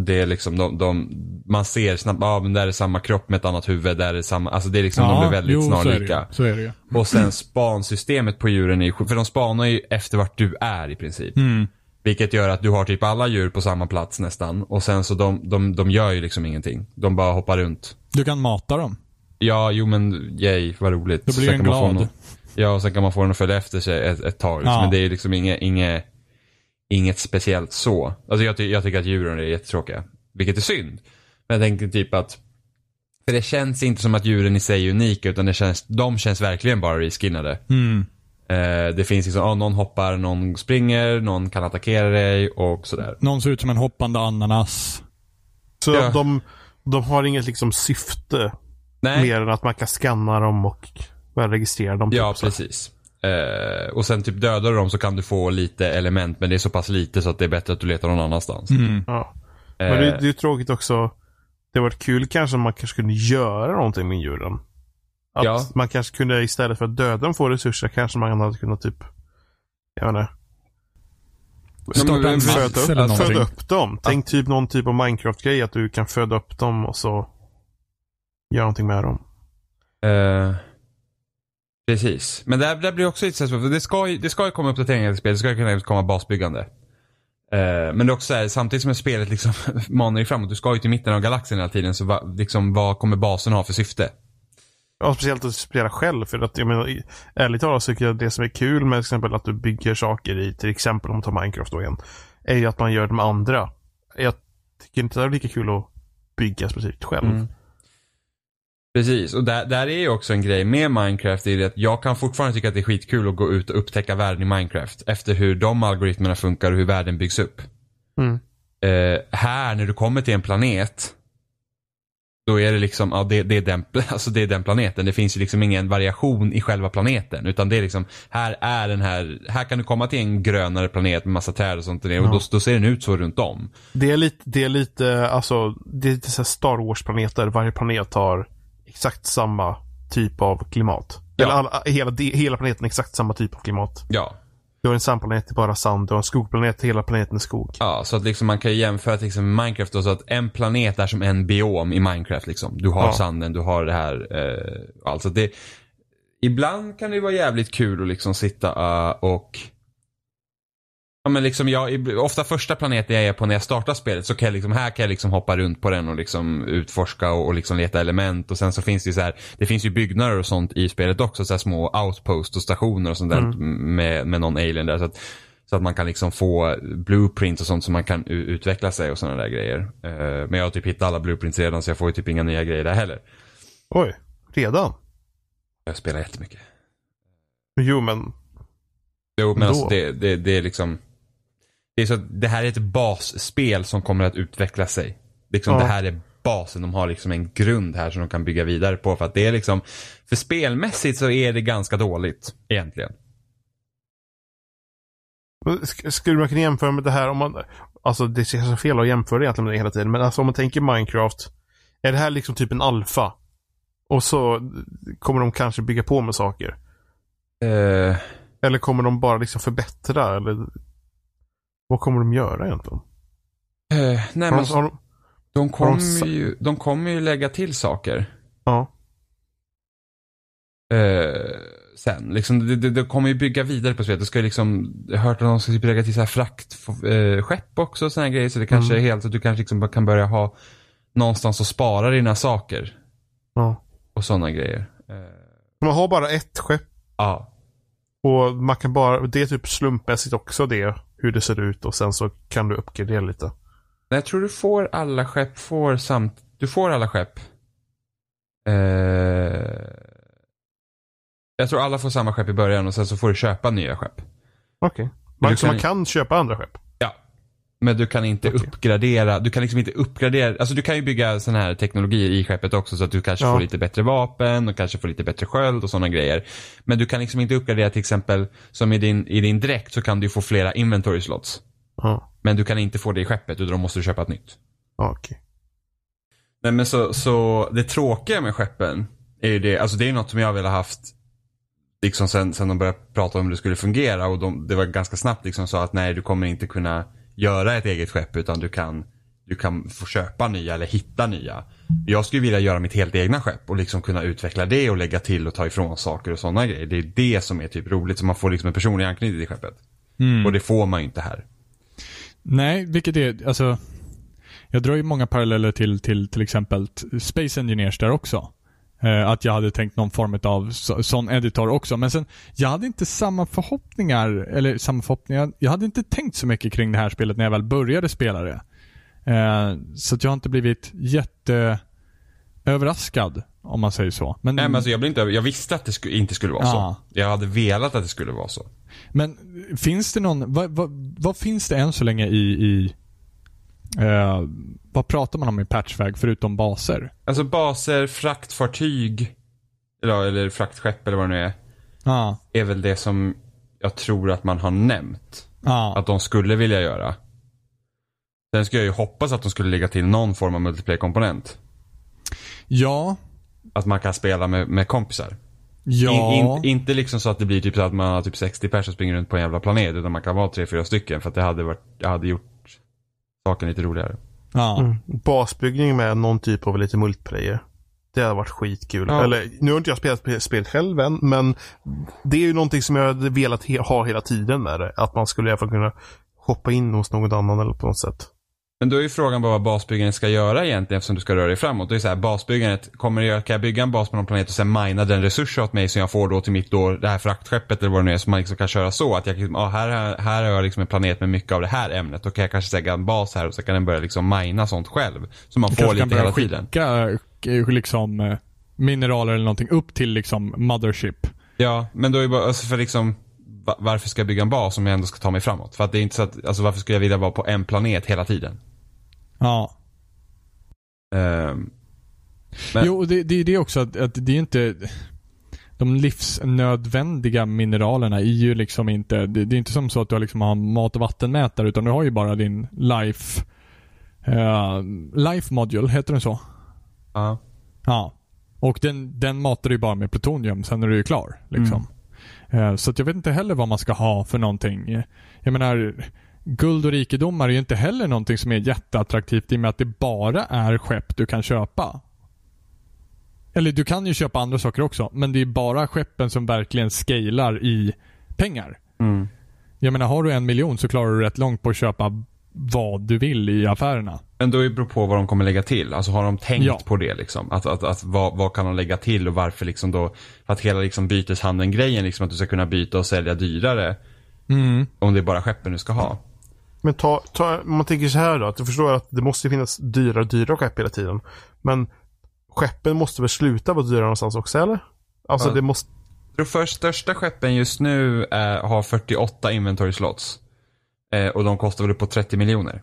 det är liksom de, de man ser snabbt, ja men där är samma kropp med ett annat huvud, där är samma, alltså det är liksom, de blir väldigt jo, Så är, det, snarlika. så är det. Och sen spansystemet på djuren är ju, för de spanar ju efter vart du är i princip. Mm. Vilket gör att du har typ alla djur på samma plats nästan. Och sen så de, de, de gör ju liksom ingenting. De bara hoppar runt. Du kan mata dem. Ja, jo men yay, vad roligt. Då blir den glad. någon- Ja, och sen kan man få den att följa efter sig ett, ett tag. Liksom. Ja. Men det är liksom inget, inget, inget speciellt så. Alltså jag, ty jag tycker att djuren är jättetråkiga. Vilket är synd. Men jag tänker typ att för det känns inte som att djuren i sig är unika utan det känns, de känns verkligen bara reskinnade. Mm. Eh, det finns liksom, ja, någon hoppar, någon springer, någon kan attackera dig och sådär. Någon ser ut som en hoppande ananas. Så Ja. de, de har inget liksom syfte Nej, mer än att man kan scanna dem och registrera dem. ja typ så. Eh, och sen typ dödar du dem så kan du få lite element men det är så pass lite så att det är bättre att du letar någon annanstans. Mm. Ja. Men det, Eh, det är ju tråkigt också. Det var kul kanske om man kanske kunde göra någonting med djuren. Att Ja. man kanske kunde istället för att döda dem få resurser kanske man hade kunnat typ, jag vet inte, Starta en föda, eller upp, någonting. föda upp dem. Tänk typ någon typ av Minecraft-grej att du kan föda upp dem och så göra någonting med dem. Eh, precis. Men där, där blir också lite här, för det ska, ju, det ska ju komma uppdateringar till spelet. Det ska ju kunna komma basbyggande. Eh, men det är också så här, samtidigt som spelet liksom manar dig framåt. Du ska ju till mitten av galaxen hela tiden. Så va, liksom, vad kommer basen ha för syfte? Ja, speciellt att spela själv. För att jag menar, ärligt talat så tycker jag det som är kul med exempel att du bygger saker i, till exempel om man tar Minecraft då igen, är ju att man gör det med andra. Jag tycker inte det är lika kul att bygga specifikt själv. Mm. Precis, och där, där är ju också en grej med Minecraft i det att jag kan fortfarande tycka att det är skitkul att gå ut och upptäcka världen i Minecraft. Efter hur de algoritmerna funkar och hur världen byggs upp. Mm. Eh, här när du kommer till en planet. Då är det liksom, ja det, det, är den, alltså det är den planeten. Det finns ju liksom ingen variation i själva planeten. Utan det är liksom, här är den här, här kan du komma till en grönare planet med massa träd och sånt. Och Ja. då, då ser den ut så runt om. Det är lite, det är lite, alltså, det är lite Star Wars-planeter. Varje planet har exakt samma typ av klimat. Ja. Eller alla, hela, hela planeten exakt samma typ av klimat. Ja, Du har en sandplanet, är bara sand. Du har en skogplanet, hela planeten är skog. Ja, så att liksom man kan jämföra till exempel Minecraft då, så att en planet är som en biom i Minecraft liksom. Du har Ja. sanden, du har det här. Eh, alltså det, ibland kan det vara jävligt kul att liksom sitta eh, och Ja men liksom jag, ofta första planeten jag är på när jag startar spelet så kan jag liksom, här kan jag liksom hoppa runt på den och liksom utforska och, och liksom leta element och sen så finns det ju så här, det finns ju byggnader och sånt i spelet också, så små outpost och stationer och sånt där med, med någon alien där så att, så att man kan liksom få blueprints och sånt så man kan utveckla sig och sådana där grejer. Eh, men jag har typ hittat alla blueprints redan så jag får ju typ inga nya grejer där heller. Oj, redan? Jag spelar jättemycket. Jo, men Jo, men Då? alltså det, det, det är liksom det, är så att det här är ett basspel som kommer att utveckla sig. Liksom Ja. Det här är basen. De har liksom en grund här som de kan bygga vidare på. För att det är liksom, för spelmässigt så är det ganska dåligt egentligen. Skulle man kunna jämföra med det här om man... Alltså det känns så fel att jämföra egentligen med det hela tiden. Men alltså om man tänker Minecraft. Är det här liksom typ en alfa? Och så kommer de kanske bygga på med saker. Eh, Eller kommer de bara liksom förbättra? Eller vad kommer de göra egentligen? eh, nej Har men de, de, de kommer ju, de kommer ju lägga till saker. ja. Eh, sen. Liksom, det, det, det kommer ju bygga vidare på spelet. Det ska ju liksom, jag har hört att de ska typ lägga till så här frakt, eh, också och grejer. Så det kanske Mm. är helt att du kanske liksom kan börja ha någonstans att spara dina saker. ja. Och sådana grejer. Eh, Man har bara ett skepp. ja. Och man kan bara... Det är typ slumpmässigt också det. Hur det ser ut. Och sen så kan du uppgradera lite. Jag tror du får alla skepp, får samt, du får alla skepp. Eh, jag tror alla får samma skepp i början och sen så får du köpa nya skepp. Okej. Men Man, man kan köpa andra skepp? Men du kan inte Okej. uppgradera, du kan liksom inte uppgradera, alltså du kan ju bygga sån här teknologi i skeppet också så att du kanske Ja. får lite bättre vapen och kanske får lite bättre sköld och sådana grejer. Men du kan liksom inte uppgradera till exempel, som i din, i din dräkt så kan du få flera inventory slots. Ja. Men du kan inte få det i skeppet utan då måste du köpa ett nytt. Ja, Okej. Nej men så, så det tråkiga med skeppen är ju det, alltså det är något som jag har velat haft liksom sen, sen de började prata om hur det skulle fungera och de, det var ganska snabbt liksom så att nej du kommer inte kunna göra ett eget skepp utan du kan du kan få köpa nya eller hitta nya. Jag skulle vilja göra mitt helt egna skepp och liksom kunna utveckla det och lägga till och ta ifrån saker och sådana grejer. Det är det som är typ roligt, så man får liksom en personlig anknytning till skeppet. Mm. Och det får man ju inte här. Nej, vilket är, alltså. Jag drar ju många paralleller till, till till exempel Space Engineers där också. Eh, att jag hade tänkt någon form av så, sån editor också. Men sen, jag hade inte samma förhoppningar, eller samma förhoppningar, jag hade inte tänkt så mycket kring det här spelet när jag väl började spela det. Eh, så jag har inte blivit jätte överraskad, om man säger så. Men, Nej men alltså jag, blev inte, jag visste att det sku, inte skulle vara Ja. så. Jag hade velat att det skulle vara så. Men finns det någon, vad, vad, vad finns det än så länge i, i eh, vad pratar man om i patchväg förutom baser? Alltså baser, fraktfartyg, eller, eller fraktskepp eller vad det nu är. Ja. är väl det som jag tror att man har nämnt. Ja. Att de skulle vilja göra. Sen skulle jag ju hoppas att de skulle lägga till någon form av multiplayer-komponent. Ja. Att man kan spela med, med kompisar. Ja. In, in, inte liksom så att det blir typ så att man har typ 60 personer som springer runt på en jävla planet. Utan man kan vara 3-4 stycken. För att det hade, varit, det hade gjort saken lite roligare. ja. Mm. Basbyggning med någon typ av lite multiplayer. Det hade varit skitkul. Ja. Eller, nu har inte jag spelat sp- spelet själv än, men det är ju någonting som jag hade velat he- ha hela tiden med det. Att man skulle i alla fall kunna hoppa in hos någon annan eller på något sätt. Men då är ju frågan bara vad basbyggandet ska göra egentligen eftersom du ska röra dig framåt. Det är så här, basbyggandet, kommer jag, kan jag bygga en bas på någon planet och sen mina den resurser åt mig som jag får då till mitt då, det här fraktskeppet eller vad det nu är som man liksom kan köra så. Att jag ah, här, här har jag liksom en planet med mycket av det här ämnet. Då kan jag kanske lägga en bas här och så kan den börja liksom mina sånt själv. Så man får lite hela tiden. skicka eh, liksom eh, mineraler eller någonting upp till liksom mothership. Ja, men då är det bara, alltså för liksom va- varför ska jag bygga en bas om jag ändå ska ta mig framåt? För att det är inte så att, alltså varför skulle jag vilja vara på en planet hela tiden? Ja. Ehm, Men- Jo, det, det är det också att, att det är inte... De livsnödvändiga mineralerna är ju liksom inte... Det, det är inte som så att du har liksom har mat och vattenmätare utan du har ju bara din life... eh, life module, heter den så? ja. Ja. Och den, den matar du ju bara med plutonium, sen är du ju klar. Liksom. Eh, Så att jag vet inte heller vad man ska ha för någonting. Jag menar, guld och rikedomar är ju inte heller någonting som är jätteattraktivt i och med att det bara är skepp du kan köpa. Eller du kan ju köpa andra saker också, men det är bara skeppen som verkligen scalar i pengar. Mm. Jag menar, har du en miljon så klarar du rätt långt på att köpa vad du vill i affärerna. Men då beror på vad de kommer lägga till. Alltså har de tänkt Ja. på det liksom? Att, att, att vad, vad kan de lägga till och varför liksom då? Att hela liksom byteshandeln grejen liksom att du ska kunna byta och sälja dyrare. Mm. Om det är bara skeppen du ska ha. Men ta, ta, om man tänker så här då, att du förstår att det måste finnas dyra och dyra skepp hela tiden. Men skeppen måste väl sluta vara dyra någonstans också, eller? Alltså Ja. det måste... Jag tror för största skeppen just nu är, har 48 inventory slots. Eh, och de kostar väl på 30 miljoner.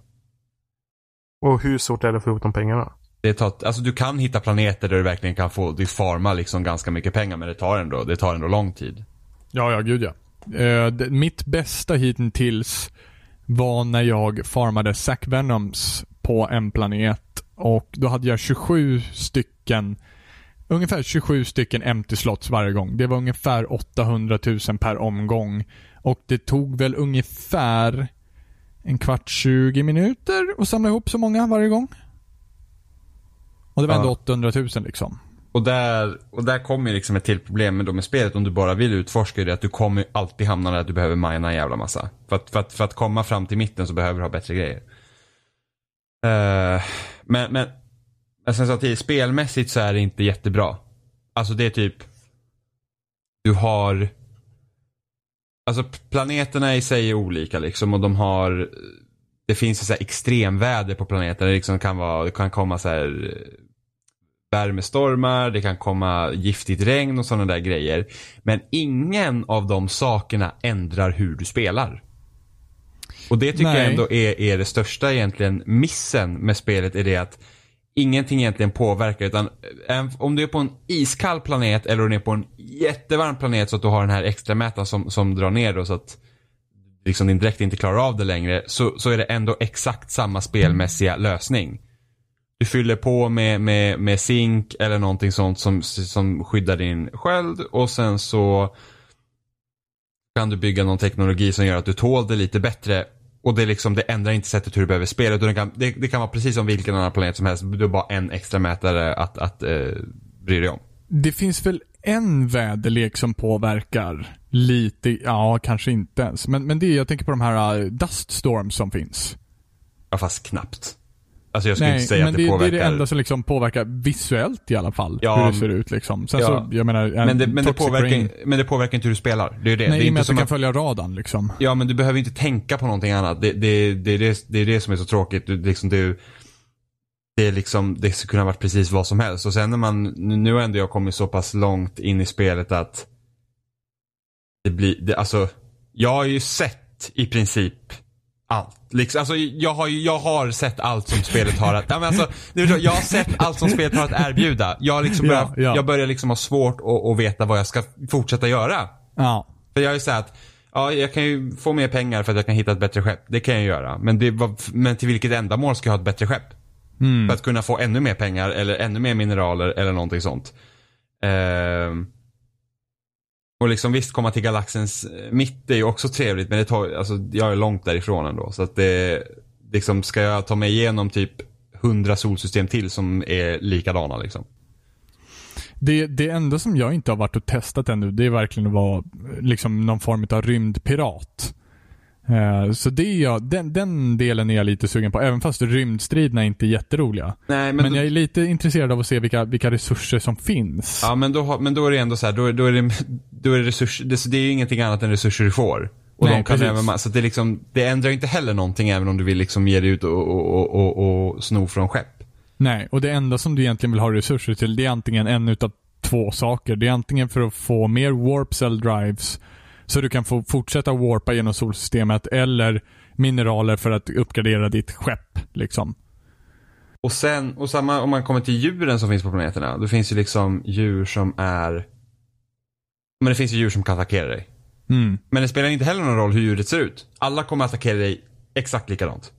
Och hur svårt är det att få ihop de pengarna? Det tar, alltså du kan hitta planeter där du verkligen kan få, du farma liksom ganska mycket pengar men det tar ändå, det tar ändå lång tid. Ja, ja, gud ja. Eh, det, mitt bästa hittills var när jag farmade Zack Venoms på en planet och då hade jag 27 stycken Ungefär 27 stycken empty slots varje gång. Det var ungefär 800 000 per omgång. Och det tog väl ungefär en kvart, 20 minuter att samla ihop så många varje gång. Och det var Ja. ändå 800 000 liksom. Och där, och där kommer liksom ett till problem med, då med spelet om du bara vill utforska det att du kommer alltid hamna där att du behöver mina en jävla massa. För att, för, att, för att komma fram till mitten så behöver du ha bättre grejer. Uh, men, men, men sen samtidigt, spelmässigt så är det inte jättebra. Alltså det är typ, du har, alltså planeterna i sig är olika liksom och de har, det finns ju så här extremväder på planeterna. Det liksom kan vara, det kan komma så här värmestormar, det kan komma giftigt regn och sådana där grejer. Men ingen av de sakerna ändrar hur du spelar. Och det tycker Nej. jag ändå är, är det största egentligen missen med spelet är det att ingenting egentligen påverkar utan om du är på en iskall planet eller om du är på en jättevarm planet så att du har den här extra mätaren som, som drar ner då så att liksom din dräkt inte klarar av det längre så, så är det ändå exakt samma spelmässiga lösning. Du fyller på med, med, med zink eller någonting sånt som, som skyddar din sköld och sen så kan du bygga någon teknologi som gör att du tål det lite bättre. Och det, är liksom, det ändrar inte sättet hur du behöver spela. Det, kan, det, det kan vara precis som vilken annan planet som helst. Du har bara en extra mätare att, att eh, bry dig om. Det finns väl en väderlek som påverkar lite, ja kanske inte ens. Men, men det är, jag tänker på de här uh, dust storms som finns. Ja, fast knappt. Alltså jag skulle inte säga men att det, det, påverkar. det är det enda som liksom påverkar visuellt i alla fall. Ja, hur det ser ut liksom. Sen ja. så, jag menar, en men, det, men, det påverkar, men det påverkar inte hur du spelar. Det är det. Nej, det är i och med att du kan att, följa radarn liksom. Ja, men du behöver inte tänka på någonting annat. Det, det, det, är, det, det är det som är så tråkigt. Du, liksom, du, det är liksom, det skulle kunna varit precis vad som helst. Och sen när man, nu har ändå jag kommit så pass långt in i spelet att det blir, det, alltså, jag har ju sett i princip allt. Liksom, alltså, jag, har, jag har sett allt som spelet har att, ja, men alltså, jag har sett allt som spelet har att erbjuda. Jag, liksom Ja, börjar, ja. jag börjar liksom ha svårt att, att veta vad jag ska fortsätta göra. Ja. För jag är så att, ja jag kan ju få mer pengar för att jag kan hitta ett bättre skepp. Det kan jag göra. Men, det, men till vilket ändamål ska jag ha ett bättre skepp? Mm. För att kunna få ännu mer pengar eller ännu mer mineraler eller någonting sånt. Ehm, och liksom visst komma till galaxens eh, mitt är ju också trevligt men det tar, alltså jag är långt därifrån ändå. Så att det, liksom ska jag ta mig igenom typ 100 solsystem till som är likadana liksom. Det, det enda som jag inte har varit och testat ännu, det är verkligen att vara liksom någon form av rymdpirat. Eh, Så det är jag, den, den delen är jag lite sugen på, även fast rymdstriderna inte är jätteroliga. Nej Men, men, jag är lite intresserad av att se vilka, vilka resurser som finns. ja, men, då, har- men då är det ändå så här, då, då är det, då är det resurser, det, det är ju ingenting annat än resurser du får. Och Nej, de kan precis. även, så det, liksom, det ändrar inte heller någonting även om du vill liksom ge dig ut och, och, och, och, och sno från skepp. Nej, och det enda som du egentligen vill ha resurser till, det är antingen en utav två saker. Det är antingen för att få mer warp cell drives, så du kan få fortsätta warpa genom solsystemet, eller mineraler för att uppgradera ditt skepp. Liksom. Och sen, och samma om man kommer till djuren som finns på planeterna. Då finns ju liksom djur som är... Men det finns ju djur som kan attackera dig. Mm. Men det spelar inte heller någon roll hur djuret ser ut. Alla kommer attackera dig exakt likadant.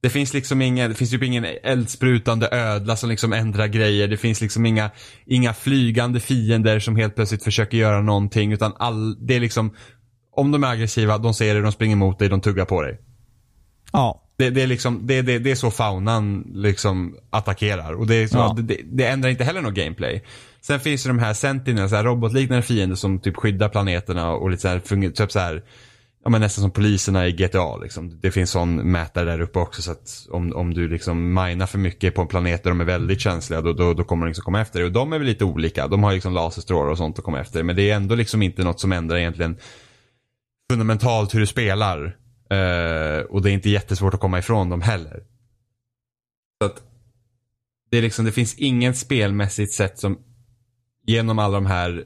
Det finns liksom ingen, det finns typ ingen eldsprutande ödla som liksom ändrar grejer. Det finns liksom inga, inga flygande fiender som helt plötsligt försöker göra någonting. Utan all, det är liksom, om de är aggressiva, de ser dig, de springer mot dig, de tuggar på dig. Ja. Det, det, är liksom, det, det, det är så faunan liksom attackerar. Och det, är så, Ja. det, det, ändrar inte heller något gameplay. Sen finns det de här Sentinels, här robotliknande fiender som typ skyddar planeterna och lite så här, typ så här Ja men nästan som poliserna i GTA liksom. Det finns sån mätare där uppe också så att om, om du liksom minar för mycket på en planet där de är väldigt känsliga då, då, då kommer de liksom komma efter dig. Och de är väl lite olika. De har liksom laserstrålar och sånt att komma efter. Men det är ändå liksom inte något som ändrar egentligen fundamentalt hur du spelar. Eh, och det är inte jättesvårt att komma ifrån dem heller. Så att det, är liksom, det finns inget spelmässigt sätt som genom alla de här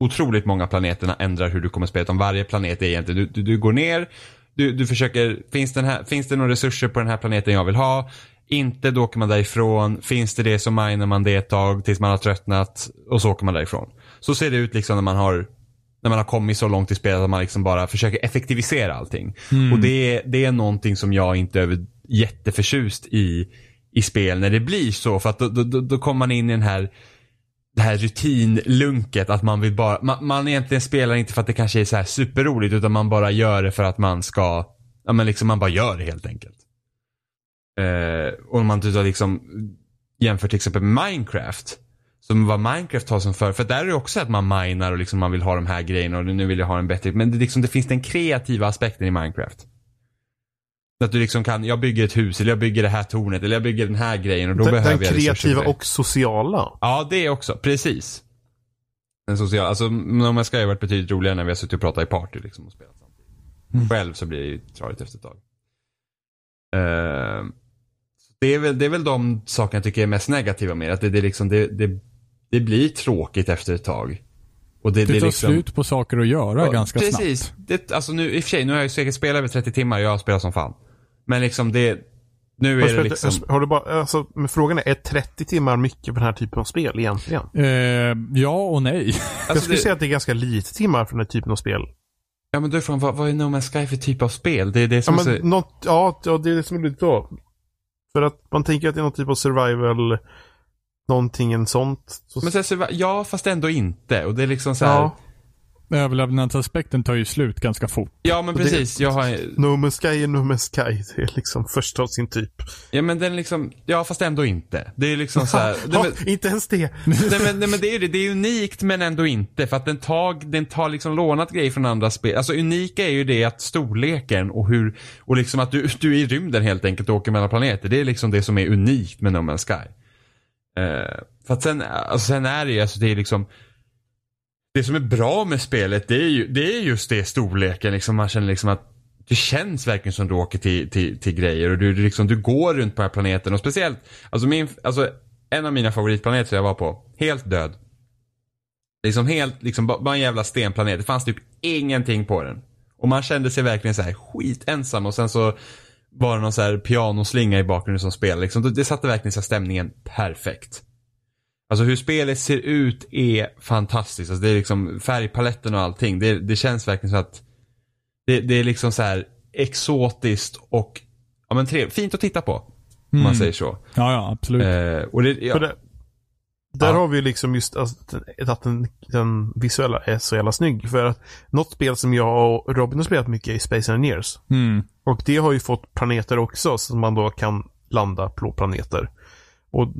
otroligt många planeterna ändrar hur du kommer spela. Utan varje planet är egentligen, du, du, du går ner, du, du försöker, finns, den här, finns det några resurser på den här planeten jag vill ha? Inte, då åker man därifrån. Finns det det så minar man det ett tag tills man har tröttnat och så åker man därifrån. Så ser det ut liksom när man har när man har kommit så långt i spelet att man liksom bara försöker effektivisera allting. Och det är, det är någonting som jag inte är jätteförtjust i, i spel när det blir så. För att då, då, då, då kommer man in i den här det här rutinlunket att man vill bara, man, man egentligen spelar inte för att det kanske är så här superroligt utan man bara gör det för att man ska, ja men liksom man bara gör det helt enkelt. Eh, och om man typ liksom jämför till exempel med Minecraft. Som vad Minecraft har som för, för där är det också att man minar och liksom man vill ha de här grejerna och nu vill jag ha en bättre, men det, liksom, det finns den kreativa aspekten i Minecraft. Att du liksom kan, jag bygger ett hus eller jag bygger det här tornet eller jag bygger den här grejen och då Den, behöver den jag för kreativa och sociala. Ja, det också. Precis. Den sociala, alltså No Man's Sky har varit betydligt roligare när vi har suttit och pratat i party liksom och spelat samtidigt. Själv så blir det ju tradigt efter ett tag. Eh, det, är väl, det är väl de sakerna jag tycker är mest negativa med. Att det, det, liksom, det, det, det blir tråkigt efter ett tag. Och det, Det det tar liksom, slut på saker att göra Ja, ganska Precis. snabbt. Det, alltså nu, i och för sig, nu har jag ju säkert spelat över 30 timmar, jag har spelat som fan. Men liksom det, nu är du det spelat- liksom... har du bara, alltså, men frågan är, är 30 timmar mycket för den här typen av spel egentligen? Eh, ja och nej. jag Alltså skulle det, säga att det är ganska lite timmar för den här typen av spel. ja men då är frågan, vad, vad är No Man's Sky för typ av spel? Det är det Ja, som men är så... något, ja, ja, det är det som är lite då. För att man tänker att det är någon typ av survival, någonting en sånt. Så, Men sen så, ja, fast ändå inte. Och det är liksom så här, ja, ja. Överlevnadsaspekten tar ju slut ganska fort. men det- precis. Jag har, No Man's Sky är No Man's Sky. Det är liksom första av sin typ. ja men den liksom, ja fast ändå inte. Det är liksom så här, ja, men, inte ens det. nej, men, nej men det är ju det, det är unikt men ändå inte. För att den tar, den tar liksom lånat grejer från andra spel. Alltså unika är ju det att storleken och hur, och liksom att du, du är i rymden helt enkelt och åker mellan planeter. Det är liksom det som är unikt med No Man's Sky. Eh, för att sen, alltså sen är det ju, alltså det är liksom det som är bra med spelet det är ju det är just det storleken. Liksom man känner liksom att det känns verkligen som du åker till, till, till grejer och du, du, liksom, du går runt på den här planeten och speciellt, alltså, min, alltså en av mina favoritplaneter jag var på, helt död. Liksom helt, liksom bara en jävla stenplanet. Det fanns typ ingenting på den. Och man kände sig verkligen så här skitensam och sen så var det någon så här pianoslinga i bakgrunden som spelade liksom. Det- satte verkligen så stämningen perfekt. Alltså hur spelet ser ut är fantastiskt. Alltså det är liksom färgpaletten och allting. Det, det känns verkligen så att det, det är liksom så här exotiskt och ja, men tre, fint att titta på. Om man Mm. säger så. Ja, ja, absolut. Eh, och det, ja, För det, där Ja. har vi liksom just alltså, att den, den visuella är så jävla snygg. För att något spel som jag och Robin har spelat mycket är Space Engineers. Mm. Och det har ju fått planeter också som man då kan landa på planeter. Och,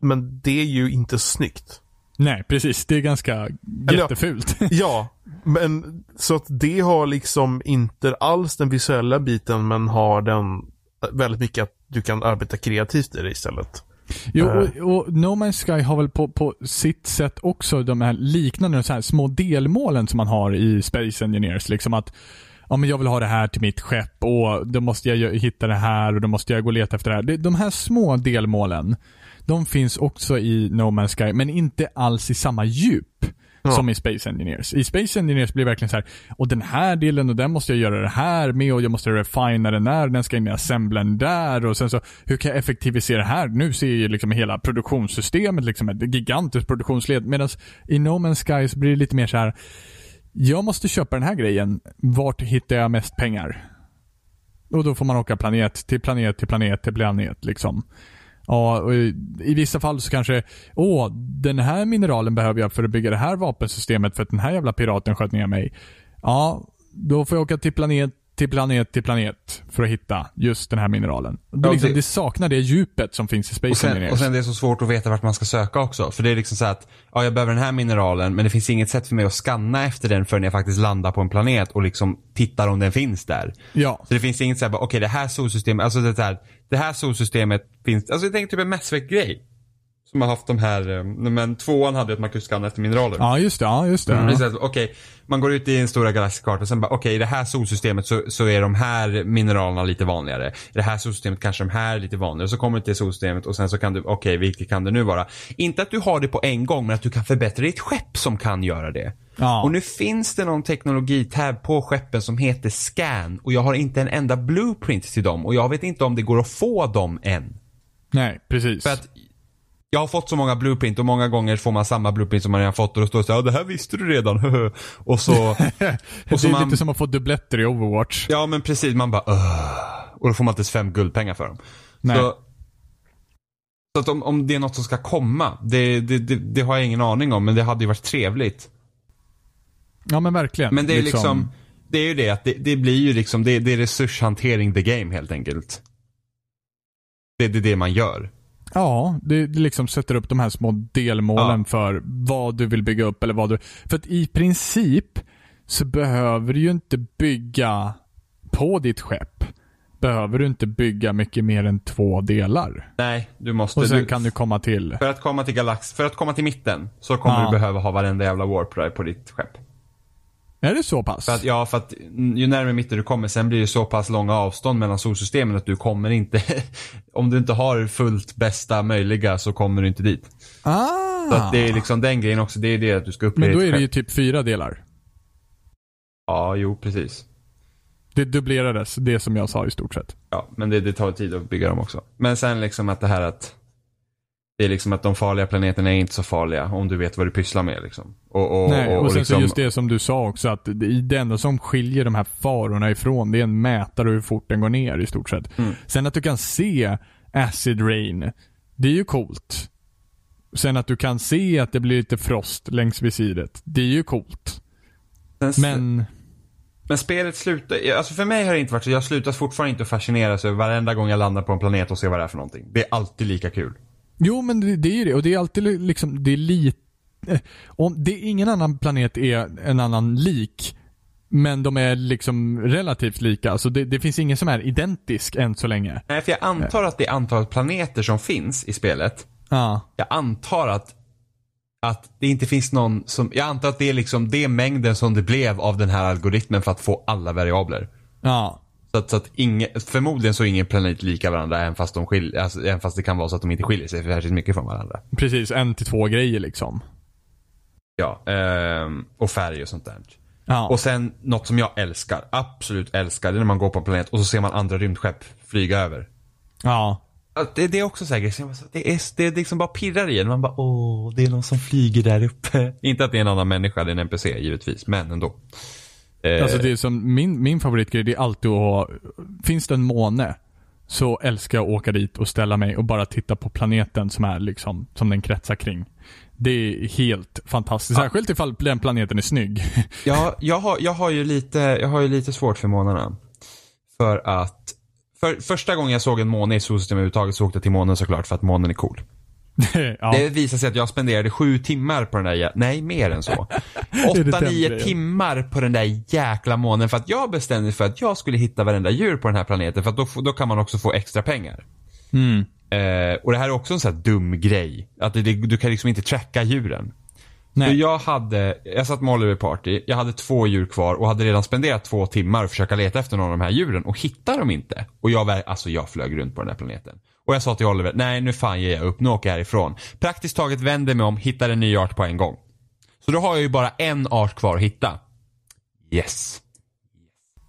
men det är ju inte så snyggt. Nej, precis. Det är ganska ja. jättefult. Ja, men så att det har liksom inte alls den visuella biten men har den väldigt mycket att du kan arbeta kreativt i det istället. Jo, och, och No Man's Sky har väl på, på sitt sätt också de här liknande så här små delmålen som man har i Space Engineers. Liksom att ja, men jag vill ha det här till mitt skepp och då måste jag hitta det här och då måste jag gå och leta efter det här. De här små delmålen, de finns också i No Man's Sky, men inte alls i samma djup Ja. som i Space Engineers. I Space Engineers blir det verkligen så här, och den här delen och den måste jag göra det här med och jag måste refina den där, den ska in i assemblen där och sen så, hur kan jag effektivisera det här? Nu ser ju liksom hela produktionssystemet liksom ett gigantiskt produktionsled. Medan i No Man's Sky så blir det lite mer så här, jag måste köpa den här grejen, vart hittar jag mest pengar? Och då får man åka planet till planet till planet till planet liksom. Ja, och i, i vissa fall så kanske, åh, den här mineralen behöver jag för att bygga det här vapensystemet för att den här jävla piraten sköt ner mig. Ja, då får jag åka till planet till planet till planet för att hitta just den här mineralen. Det, liksom, det- saknar det djupet som finns i Space och, sen, Engineers. och sen det är så svårt att veta vart man ska söka också. För det är liksom så att, ja jag behöver den här mineralen men det finns inget sätt för mig att scanna efter den förrän jag faktiskt landar på en planet och liksom tittar om den finns där. ja. Så det finns inget såhär, okej det här solsystemet, alltså det här, det här solsystemet finns, alltså jag tänker typ en Massvec-grej. Som har haft de här, eh, men tvåan hade att man kunde scanna efter mineraler. ja, just det. Ja, just det. Ja. att, Okej, man går ut i en stora galaxkarta och sen bara, okej i det här solsystemet så, så är de här mineralerna lite vanligare. I det här solsystemet kanske de här är lite vanligare. Så kommer du till solsystemet och sen så kan du, okej vilket kan det nu vara? Inte att du har det på en gång men att du kan förbättra ditt skepp som kan göra det. Ja. Och nu finns det någon teknologitab på skeppen som heter Scan och jag har inte en enda blueprint till dem och jag vet inte om det går att få dem än. Nej, precis. För att jag har fått så många blueprint och många gånger får man samma blueprint som man redan fått och då står det så här, ja det här visste du redan, och så... och det så är man, lite som att få dubbletter i Overwatch. Ja men precis, man bara. Och då får man inte ens fem guldpengar för dem. Nej. Så, så att om, om det är något som ska komma, det, det, det, det har jag ingen aning om men det hade ju varit trevligt. Ja, men verkligen. Men det är liksom, det är ju det att det, det blir ju liksom, det, det är resurshantering the game helt enkelt. Det, det är det man gör. Ja, det, liksom sätter upp de här små delmålen Ja. för vad du vill bygga upp eller vad du... För att i princip så behöver du ju inte bygga på ditt skepp. Behöver du inte bygga mycket mer än två delar. Nej, du måste... Och sen du, kan du komma till... För att komma till galax, för att komma till mitten så kommer Ja. du behöva ha varenda jävla warp drive på ditt skepp. Är det så pass? För att, ja, för att ju närmare mitten du kommer, sen blir det så pass långa avstånd mellan solsystemen att du kommer inte, om du inte har fullt bästa möjliga så kommer du inte dit. ah! Så att det är liksom den grejen också, det är det att du ska uppleva Men då är det ju typ fyra delar. Ja, jo precis. Det dubblerades, det som jag sa i stort sett. Ja, men det, det tar tid att bygga dem också. Men sen liksom att det här att det är liksom att de farliga planeterna är inte så farliga om du vet vad du pysslar med liksom. Och, och, Nej, och, och, sen liksom, så just det som du sa också att det, enda som skiljer de här farorna ifrån det är en mätare hur fort den går ner i stort sett. Mm. Sen att du kan se acid rain, det är ju coolt. Sen att du kan se att det blir lite frost längs visiret, det är ju coolt. sen, Men, Men spelet slutar, alltså för mig har det inte varit så, jag slutar fortfarande inte att fascineras över varenda gång jag landar på en planet och ser vad det är för någonting. Det är alltid lika kul. Jo men det, det är ju det och det är alltid li- liksom, det är lite, eh, om det är ingen annan planet är en annan lik. Men de är liksom relativt lika. Alltså det, det finns ingen som är identisk än så länge. Nej, för jag antar att det antalet planeter som finns i spelet, Ja. jag antar att att det inte finns någon som, jag antar att det är liksom det mängden som det blev av den här algoritmen för att få alla variabler. Ja. Så att, så att ingen, förmodligen så är ingen planet lika varandra även fast, de skiljer, alltså, även fast det kan vara så att de inte skiljer sig särskilt mycket från varandra. Precis, en till två grejer liksom. Ja, ehm, och färg och sånt där. Ja. Och sen något som jag älskar, absolut älskar, det är när man går på en planet och så ser man andra rymdskepp flyga över. ja. det, det är också så- det, är, det är liksom bara pirrar i en. Man bara åh, det är någon som flyger där uppe. Inte att det är en annan människa, det är en NPC givetvis, men ändå. Eh, Alltså det är som min, min favoritgrej, det är alltid att ha, finns det en måne så älskar jag att åka dit och ställa mig och bara titta på planeten som är liksom, som den kretsar kring. Det är helt fantastiskt. Ja. Särskilt ifall den planeten är snygg. Ja, jag har, jag har ju lite, jag har ju lite svårt för månarna. För att, för, första gången jag såg en måne i solsystemet överhuvudtaget så åkte jag till månen såklart för att månen är cool. ja. Det visade sig att jag spenderade sju timmar på den där, nej mer än så. Åtta, nio timmar på den där jäkla månen för att jag bestämde för att jag skulle hitta varenda djur på den här planeten för att då, då kan man också få extra pengar. Mm. Eh, och det här är också en sån här dum grej. Att det, det, du kan liksom inte tracka djuren. Så Nej. jag hade, jag satt med Oliver party, jag hade två djur kvar och hade redan spenderat två timmar att försöka leta efter någon av de här djuren och hittade dem inte. Och jag, alltså jag flög runt på den här planeten. Och jag sa till Oliver, nej nu fan ger jag upp, nu åker jag härifrån. Praktiskt taget vänder mig om, hittar en ny art på en gång. Så då har jag ju bara en art kvar att hitta. Yes.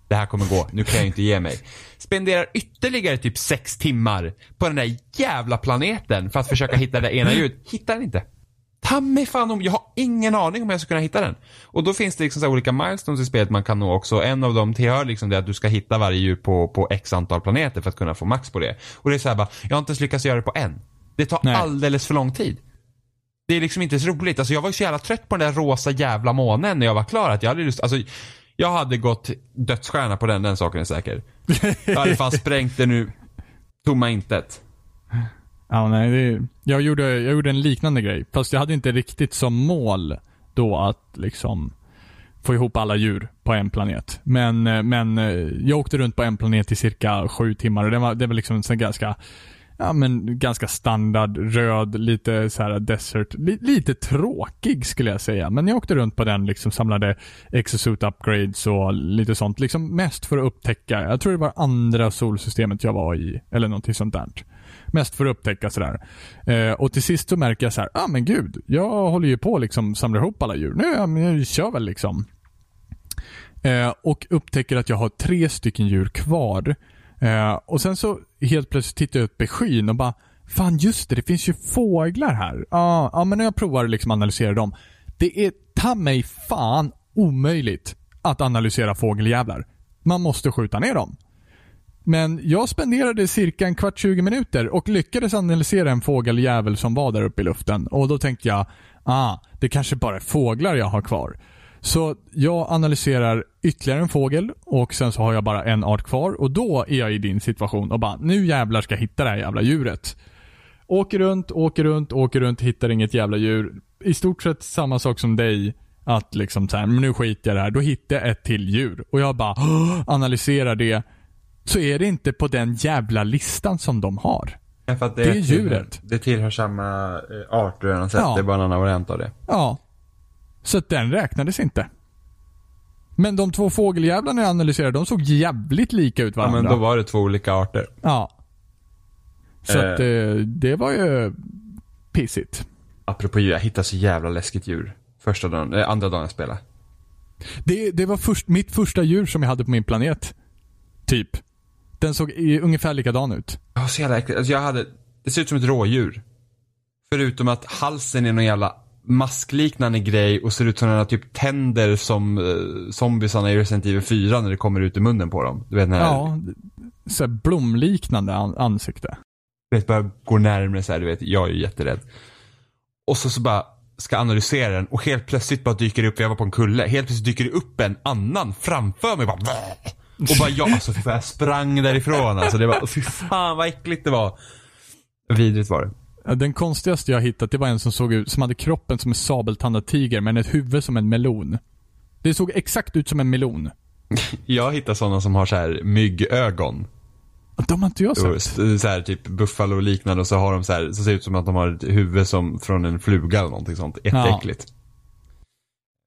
Det här kommer gå, nu kan jag inte ge mig. Spenderar ytterligare typ sex timmar på den där jävla planeten för att försöka hitta det ena djuret. Hittar den inte. Ta mig fan om, jag har ingen aning om jag ska kunna hitta den. Och då finns det liksom så olika milestones i spelet man kan nå också. En av dem tillhör liksom det att du ska hitta varje djur på, på x antal planeter för att kunna få max på det. Och det är så här bara, jag har inte ens lyckats göra det på en. Det tar Nej. alldeles för lång tid. Det är liksom inte så roligt. Alltså jag var ju så jävla trött på den där rosa jävla månen när jag var klar att jag hade lust, alltså jag hade gått dödsstjärna på den, den saken är säker. Jag hade fan sprängt det nu, tomma intet. Ja, nej, det, jag, gjorde, jag gjorde en liknande grej. Fast jag hade inte riktigt som mål då att liksom få ihop alla djur på en planet. Men, eh, men eh, jag åkte runt på en planet i cirka sju timmar och det var, det var liksom en ganska Ja men ganska standard, röd, lite så här desert, li, lite tråkig skulle jag säga. Men jag åkte runt på den liksom, samlade exosuit upgrades och lite sånt. Liksom mest för att upptäcka, jag tror det var andra solsystemet jag var i, eller någonting sånt där. Mest för att upptäcka sådär. Eh, och till sist så märker jag så här, ah men gud, jag håller ju på att liksom samla ihop alla djur. Nu, ja, men jag kör väl liksom. Eh, och upptäcker att jag har tre stycken djur kvar. Eh, och sen så helt plötsligt tittar jag upp i skyn och bara, fan just det, det finns ju fåglar här. Ja, ja men när jag provar liksom analysera dem. Det är ta mig fan omöjligt att analysera fågeljävlar. Man måste skjuta ner dem. Men jag spenderade cirka en kvart, 20 minuter och lyckades analysera en fågeljävel som var där uppe i luften. Och då tänkte jag, ah, det kanske bara är fåglar jag har kvar. Så jag analyserar ytterligare en fågel och sen så har jag bara en art kvar och då är jag i din situation och bara, nu jävlar ska jag hitta det här jävla djuret. Åker runt, åker runt, åker runt, hittar inget jävla djur. I stort sett samma sak som dig. Att liksom såhär, men nu skiter jag i det här. Då hittar jag ett till djur. Och jag bara analyserar det. Så är det inte på den jävla listan som de har. För att Det är djuret. Det tillhör samma eh, art du redan sett, Ja. det är bara en annan variant av det. Ja. Så att den räknades inte. Men de två fågeljävlarna jag analyserade, de såg jävligt lika ut Ja varandra. men då var det två olika arter. Ja. Så Eh. att eh, det var ju pissigt. Apropå djur, jag hittade så jävla läskigt djur. Första dagen, eh, andra dagen jag spelade. Det, det var först, mitt första djur som jag hade på min planet. Typ. Den såg ungefär likadan ut. Var så jävla äckligt. Alltså jag hade, det ser ut som ett rådjur. Förutom att halsen är någon jävla maskliknande grej och ser ut som några typ tänder som uh, zombiesarna i Resident Evil 4 när det kommer ut i munnen på dem. Du vet när Ja. Så här blomliknande an, ansikte. du vet, bara går närmare så här, du vet, jag är ju jätterädd. Och så, så bara ska analysera den och helt plötsligt bara dyker det upp, jag var på en kulle, helt plötsligt dyker det upp en annan framför mig bara Och bara jag, alltså fy fan, jag sprang därifrån alltså. Det var, fy fan vad äckligt det var. Vidrigt var det. Den konstigaste jag hittat, det var en som såg ut, som hade kroppen som en sabeltandad tiger men ett huvud som en melon. Det såg exakt ut som en melon. Jag hittar sådana som har så här myggögon. De har inte jag sett. så här typ buffalo och liknande och så har de så här, så ser det ut som att de har ett huvud som från en fluga eller någonting sånt. Jätteäckligt.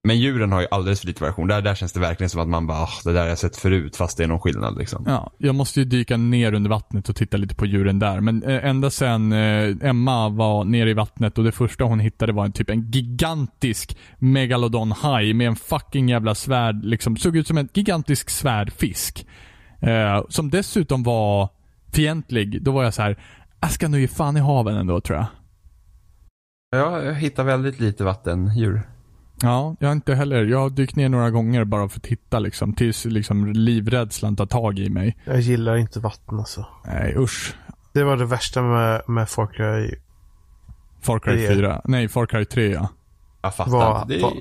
Men djuren har ju alldeles för lite variation. Där, där känns det verkligen som att man bara, ah, det där har jag sett förut fast det är någon skillnad liksom. Ja, jag måste ju dyka ner under vattnet och titta lite på djuren där. Men eh, ända sen eh, Emma var nere i vattnet och det första hon hittade var en typ en gigantisk megalodonhaj med en fucking jävla svärd, liksom såg ut som en gigantisk svärdfisk. Eh, som dessutom var fientlig. Då var jag så här. Jag ska nog ge fan i haven ändå tror jag. Ja, jag hittar väldigt lite vattendjur. Ja, jag har inte heller. Jag har dykt ner några gånger bara för att titta liksom. Tills liksom livrädslan tar tag i mig. Jag gillar inte vatten alltså. Nej usch. Det var det värsta med, med Far Cry. Far Cry Det är- 4. Nej, Far Cry 3 ja. Jag fattar Vad- inte. Det vad- är...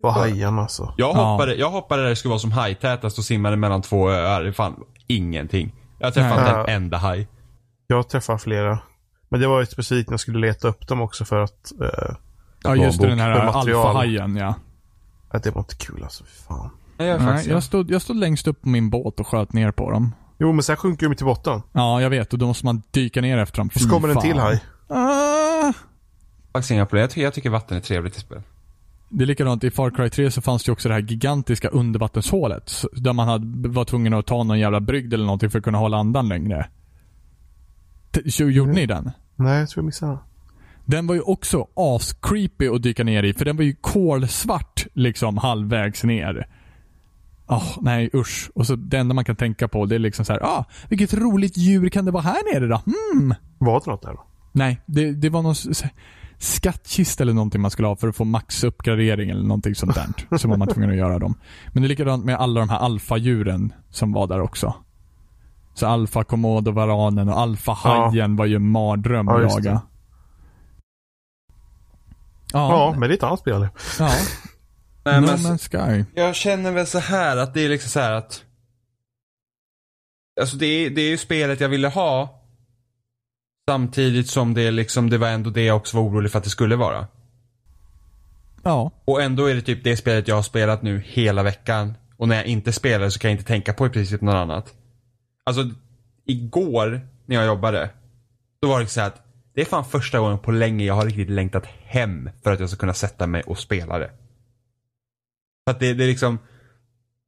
Var Ja. hajarna alltså. Jag Ja. hoppade, jag hoppade där det skulle vara som hajtätast och simmade mellan två öar. Det fan ingenting. Jag träffade Nej. inte en enda haj. Jag träffade flera. Men det var ju specifikt när jag skulle leta upp dem också för att eh, Ja just det, den här alfahajen ja. att det var inte kul alltså. Fy fan. Nej, jag, Nej, jag, stod, jag stod längst upp på min båt och sköt ner på dem. Jo, men sen sjunker de till botten. Ja, jag vet. Och då måste man dyka ner efter dem. Och så Fy kommer en till haj. Ah! faktiskt inga problem. Jag tycker, jag tycker vatten är trevligt i spel. Det är likadant i Far Cry 3 så fanns det ju också det här gigantiska undervattenshålet. Där man hade, var tvungen att ta någon jävla brygd eller någonting för att kunna hålla andan längre. T- Gjorde ni den? Nej, jag tror jag missade den. Var ju också as-creepy att dyka ner i, för den var ju kolsvart liksom halvvägs ner. Åh, nej usch. Och så det enda man kan tänka på det är liksom så här, ah, vilket roligt djur kan det vara här nere då? Hmm. Var det något där då? Nej, det, det var någon skattkista eller någonting man skulle ha för att få max-uppgradering eller någonting sånt där. så var man tvungen att göra dem. Men det är likadant med alla de här alfadjuren som var där också. Så alfa komodo-varanen och alfahajen var ju en mardröm Ja, att det. jaga. Ja, Ja, men det är ett annat spel. ja. Nej, no men, Man's Sky. jag känner väl så här att det är liksom så här att Alltså det är, det är ju spelet jag ville ha Samtidigt som det liksom, det var ändå det jag också var orolig för att det skulle vara. Ja. Och ändå är det typ det spelet jag har spelat nu hela veckan. Och när jag inte spelar så kan jag inte tänka på i princip något annat. Alltså, igår när jag jobbade. Då var det så här att det är fan första gången på länge jag har riktigt längtat hem för att jag ska kunna sätta mig och spela det. För att det, det är liksom,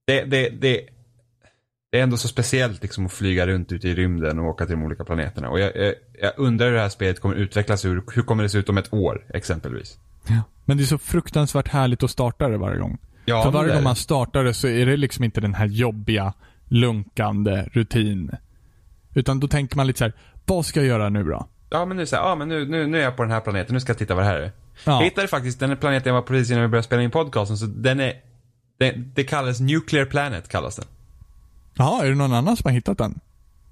det, det, det, det är ändå så speciellt liksom att flyga runt ute i rymden och åka till de olika planeterna. Och jag, jag, jag undrar hur det här spelet kommer utvecklas. Hur, hur kommer det se ut om ett år exempelvis? Men det är så fruktansvärt härligt att starta det varje gång. Ja, För varje gång man startar det så är det liksom inte den här jobbiga, lunkande rutin. Utan då tänker man lite så här: vad ska jag göra nu då? Ja men nu så här, ja men nu, nu, nu är jag på den här planeten, nu ska jag titta vad det här är. Ja. Jag hittade faktiskt den planeten jag var precis innan vi började spela in podcasten, så den är, det, det kallas Nuclear Planet kallas den. Jaha, är det någon annan som har hittat den?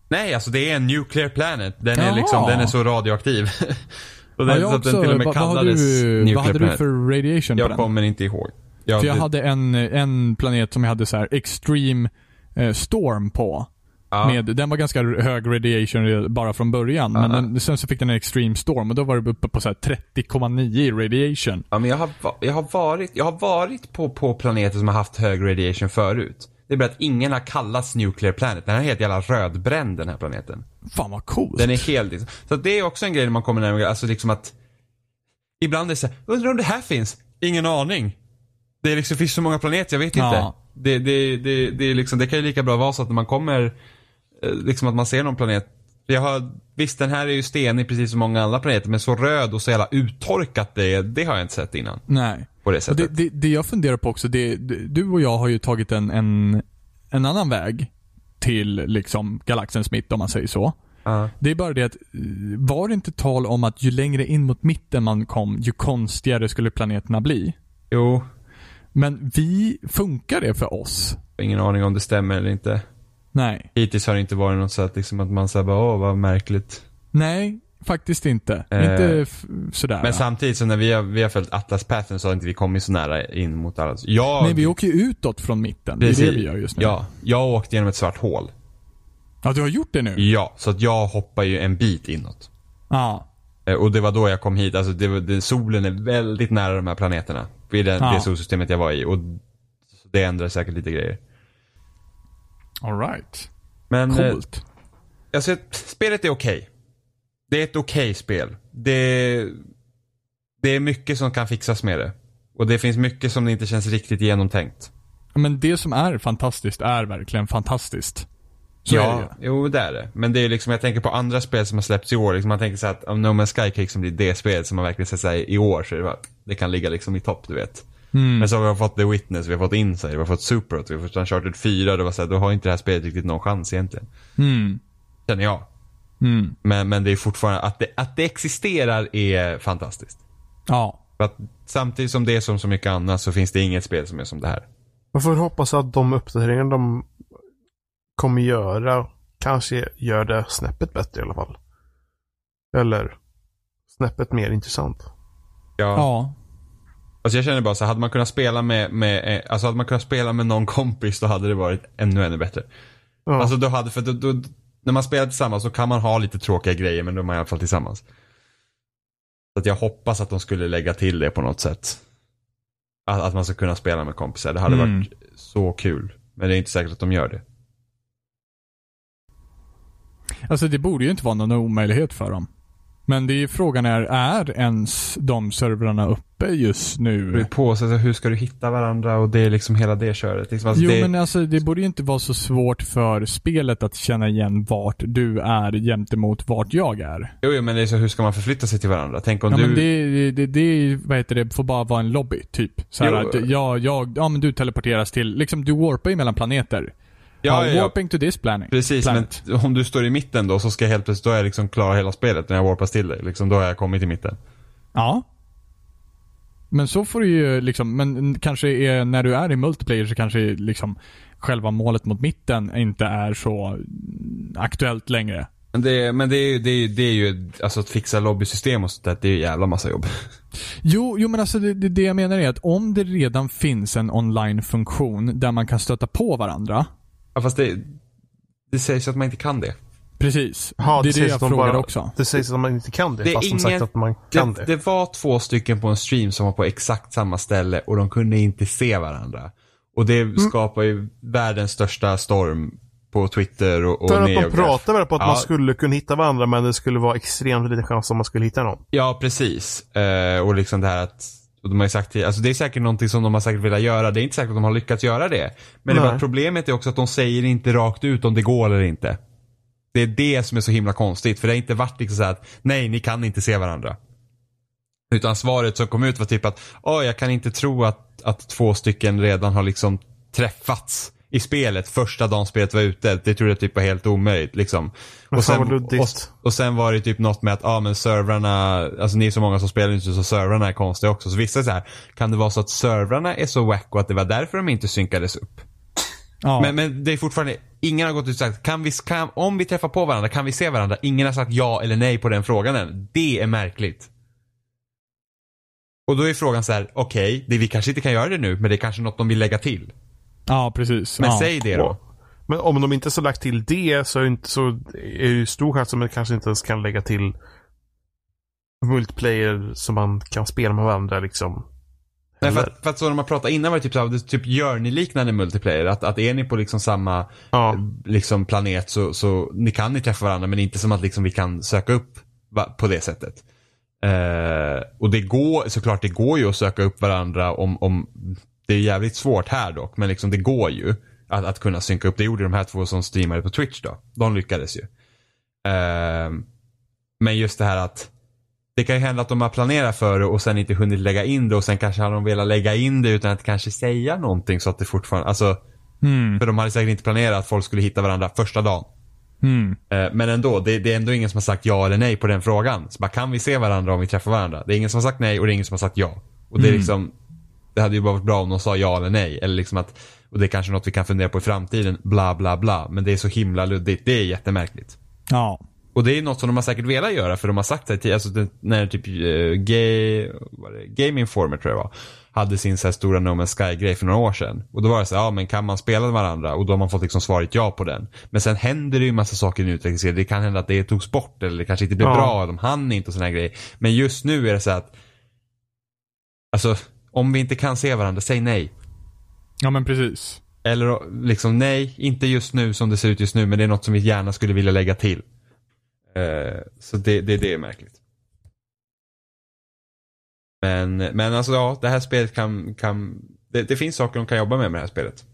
Nej, alltså det är en Nuclear Planet. Den är Jaha. liksom, den är så radioaktiv. och den, ja, så att den till och med har kallades du, vad hade du för radiation på Jag den? kommer inte ihåg. Jag, För jag det- hade en, en planet som jag hade så här extreme eh, storm på. Ja, Med, den var ganska hög radiation bara från början. Men Ja. den, sen så fick den en extreme storm och då var det uppe på så här 30,9 i radiation. ja, men jag har, jag har varit, jag har varit på, på planeter som har haft hög radiation förut. Det är bara att ingen har kallats Nuclear Planet. Den här är helt jävla rödbränd den här planeten. Fan vad coolt. Den är helt... Så att det är också en grej när man kommer närmare, alltså liksom att... Ibland är det så här, undrar om det här finns? Ingen aning. Det är liksom, finns så många planeter, jag vet inte. Ja. Det, det, det, det, är liksom, det kan ju lika bra vara så att när man kommer, liksom att man ser någon planet. Jag har, visst den här är ju stenig precis som många andra planeter, men så röd och så jävla uttorkat det det har jag inte sett innan. Nej. På det sättet. det, det, det jag funderar på också, det, du och jag har ju tagit en, en, en annan väg till liksom galaxens mitt om man säger så. Ja. Det är bara det att, eh, var det inte tal om att ju längre in mot mitten man kom, ju konstigare skulle planeterna bli? Jo, Men vi, funkar det för oss? ingen aning om det stämmer eller inte. Nej. Hittills har det inte varit något så att, liksom att man säger bara, åh vad märkligt. Nej, faktiskt inte. Eh, inte sådär. Men samtidigt så när vi har, vi har följt Atlas Pattern så har inte vi kommit så nära in mot alla. Jag, Nej, vi åker ju utåt från mitten. Det är det vi gör just nu. Ja, jag åkte genom ett svart hål. Ja, du har gjort det nu? Ja, så att jag hoppar ju en bit inåt. Ja. Eh, Och det var då jag kom hit. Alltså det, var- det, solen är väldigt nära de här planeterna. I den, Ja. det solsystemet jag var i. Och det ändrar säkert lite grejer. Alright. Men eh, Coolt. alltså, spelet är okej. Det är ett okej spel. Det, det är mycket som kan fixas med det. Och det finns mycket som inte känns riktigt genomtänkt. Men det som är fantastiskt är verkligen fantastiskt. Så det ja, ju. jo det är det. Men det är liksom, jag tänker på andra spel som har släppts i år. Liksom man tänker så att om No Man's Sky kan liksom bli det spel som man verkligen säger i år så är det, bara, det kan ligga liksom i topp, du vet. Mm. Men så har vi fått The Witness, vi har fått Inside, vi har fått Superhot, vi har fått Uncharted 4. Det var så här, då har inte det här spelet riktigt någon chans egentligen. Mm. Känner jag. Mm. Men, men det är fortfarande, att det, att det existerar är fantastiskt. Ja. För att samtidigt som det är som så mycket annat så finns det inget spel som är som det här. Man får hoppas att de uppdateringar de kommer göra kanske gör det snäppet bättre i alla fall. Eller snäppet mer intressant. Ja. Ja. Alltså jag känner bara så hade man kunnat spela med, med, eh, alltså hade man kunnat spela med någon kompis då hade det varit ännu, ännu bättre. Ja. Alltså då hade, för då, då, när man spelar tillsammans så kan man ha lite tråkiga grejer men då är man i alla fall tillsammans. Så att jag hoppas att de skulle lägga till det på något sätt. Att, att man ska kunna spela med kompisar. Det hade Mm. varit så kul. Men det är inte säkert att de gör det. Alltså det borde ju inte vara någon omöjlighet för dem. Men det är frågan är, är ens de servrarna uppe just Det beror nu? på, så hur ska du hitta varandra och det är liksom hela det köret. Liksom, alltså Jo det, men alltså det borde ju inte vara så svårt för spelet att känna igen vart du är gentemot vart jag är. jo, jo, men det är så, hur ska man förflytta sig till varandra? Tänk om Ja du... men det, det, det, vad heter det, får bara vara en lobby, typ. Så här att jag, jag, ja men du teleporteras till, liksom du warpar ju mellan planeter. Ja, ja, ja, warping to this planet. Precis, planet. men om du står i mitten då så ska jag helt plötsligt, då är jag liksom klar hela spelet när jag warpas till dig. Liksom, då har jag kommit till mitten. Ja. Men så får du ju liksom, men kanske är, när du är i multiplayer så kanske liksom själva målet mot mitten inte är så aktuellt längre. Men det, men det, är, ju- det, är, det är ju, alltså att fixa lobbysystem och sånt där, det är ju jävla massa jobb. Jo, jo men alltså det, det, det jag menar är att om det redan finns en online-funktion där man kan stöta på varandra. Ja, fast det, det sägs att man inte kan det. Precis. Ja, det är det sägs jag att de frågar bara- också. Det sägs att man inte kan det, Det fast de ingen- sagt att man kan det. det, det var två stycken på en stream som var på exakt samma ställe och de kunde inte se varandra. Och det Mm. skapar ju världens största storm på Twitter och, och För att de pratar väl på att Ja. man skulle kunna hitta varandra men det skulle vara extremt liten chans om man skulle hitta någon. Ja, precis. Eh, och liksom det här att och de har sagt till, alltså det är säkert någonting som de har säkert velat göra. Det är inte säkert att de har lyckats göra det. Men det var, problemet är också att de säger inte rakt ut om det går eller inte. Det är det som är så himla konstigt. För det har inte varit liksom så här att nej, ni kan inte se varandra. Utan svaret som kom ut var typ att, åh, jag kan inte tro att, att två stycken redan har liksom träffats i spelet första dagen spelet var ute. Det trodde jag typ var helt omöjligt liksom. Och sen, och, och sen var det typ något med att, ja men servrarna, alltså ni är så många som spelar inte så servrarna är konstiga också. Så vissa är så här, kan det vara så att servrarna är så wack och att det var därför de inte synkades upp? Ja. Men, men det är fortfarande, ingen har gått ut och sagt, kan vi, kan, om vi träffar på varandra, kan vi se varandra? Ingen har sagt ja eller nej på den frågan än. Det är märkligt. Och då är frågan så här, okej, det vi kanske inte kan göra det nu, men det är kanske något de vill lägga till. Ja, precis. Men ja. säg det då. Men om de inte så lagt till det så är, inte, så är det ju stor chans att man kanske inte ens kan lägga till multiplayer som man kan spela med varandra liksom. Nej, för, att, för att så när man pratade innan var det typ så här, det typ gör ni liknande multiplayer? Att, att är ni på liksom samma Ja. liksom planet så, så ni kan ni träffa varandra men inte som att liksom vi kan söka upp på det sättet. Eh, och det går, såklart det går ju att söka upp varandra om, om det är jävligt svårt här dock, men liksom det går ju att, att kunna synka upp. Det gjorde de här två som streamade på Twitch då. De lyckades ju. Eh, men just det här att det kan ju hända att de har planerat för det och sen inte hunnit lägga in det och sen kanske har de velat lägga in det utan att kanske säga någonting så att det fortfarande, alltså Mm. för de hade säkert inte planerat att folk skulle hitta varandra första dagen. Mm. Men ändå, det, det är ändå ingen som har sagt ja eller nej på den frågan. Så bara, kan vi se varandra om vi träffar varandra? Det är ingen som har sagt nej och det är ingen som har sagt ja. Och det är Mm. liksom, det hade ju bara varit bra om de sa ja eller nej. Eller liksom att, och det är kanske något vi kan fundera på i framtiden, bla bla bla. Men det är så himla luddigt, det är jättemärkligt. Ja. Och det är något som de har säkert velat göra för de har sagt det till, alltså det, när typ uh, gay, Game Informer tror jag var, hade sin så här stora No Man's Sky-grej för några år sedan. Och då var det så här, ja men kan man spela med varandra? Och då har man fått liksom svaret ja på den. Men sen händer det ju massa saker i en utvecklingsserie. Det kan hända att det togs bort eller det kanske inte blev Ja. bra, de hann inte och här grejer. Men just nu är det så här att, alltså om vi inte kan se varandra, säg nej. Ja men precis. Eller liksom nej, inte just nu som det ser ut just nu, men det är något som vi gärna skulle vilja lägga till. Eh, så det, det, det är märkligt. Men, men alltså ja, det här spelet kan, kan det, det finns saker de kan jobba med med det här spelet.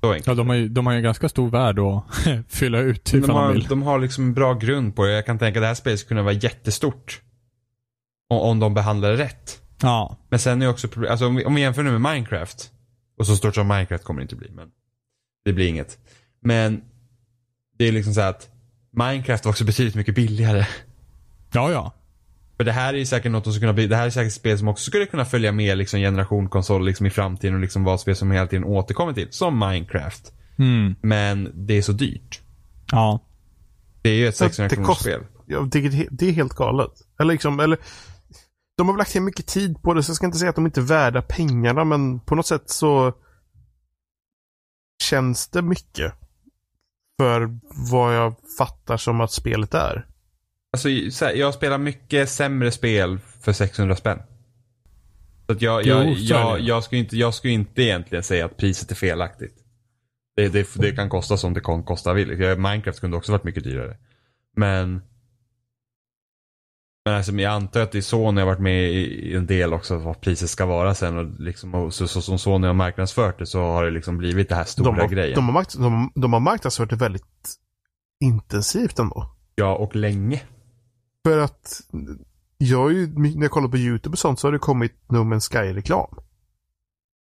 Så enkelt. Ja, de har ju, de har ju en ganska stor värld att fylla ut de, ifall de, har, vill. de har liksom en bra grund på det. Jag kan tänka att det här spelet skulle kunna vara jättestort. Om, om de behandlar det rätt. Ja. Men sen är också problem- alltså om vi, om vi jämför nu med Minecraft. Och så stort som Minecraft kommer det inte bli, men det blir inget. Men det är liksom så här att Minecraft var också betydligt mycket billigare. Ja, ja. För det här är ju säkert något som skulle kunna bli, det här är säkert spel som också skulle kunna följa med liksom generation konsol liksom i framtiden och liksom vara spel som hela tiden återkommer till. Som Minecraft. Mm. Men det är så dyrt. Ja. Det är ju ett Så att 600 det kronors spel. Ja, det, det är helt galet. Eller liksom, eller... De har lagt ner mycket tid på det, så jag ska inte säga att de inte är värda pengarna, men på något sätt så känns det mycket. För vad jag fattar som att spelet är. Alltså, så här, jag spelar mycket sämre spel för 600 spänn. Så att jag, jag, Jo, jag, jag, skulle inte, jag skulle inte egentligen säga att priset är felaktigt. Det, det, det kan kosta som det kan kosta Minecraft kunde också varit mycket dyrare. Men men alltså, jag antar att det är Sony har varit med i, en del också vad priset ska vara sen. Och liksom, och så, så som Sony har marknadsfört det så har det liksom blivit det här stora De har, grejen. de, har mark- de, de har marknadsfört det väldigt intensivt ändå. Ja, och länge. För att jag ju, när jag kollar på YouTube och sånt så har det kommit No Man's Sky-reklam.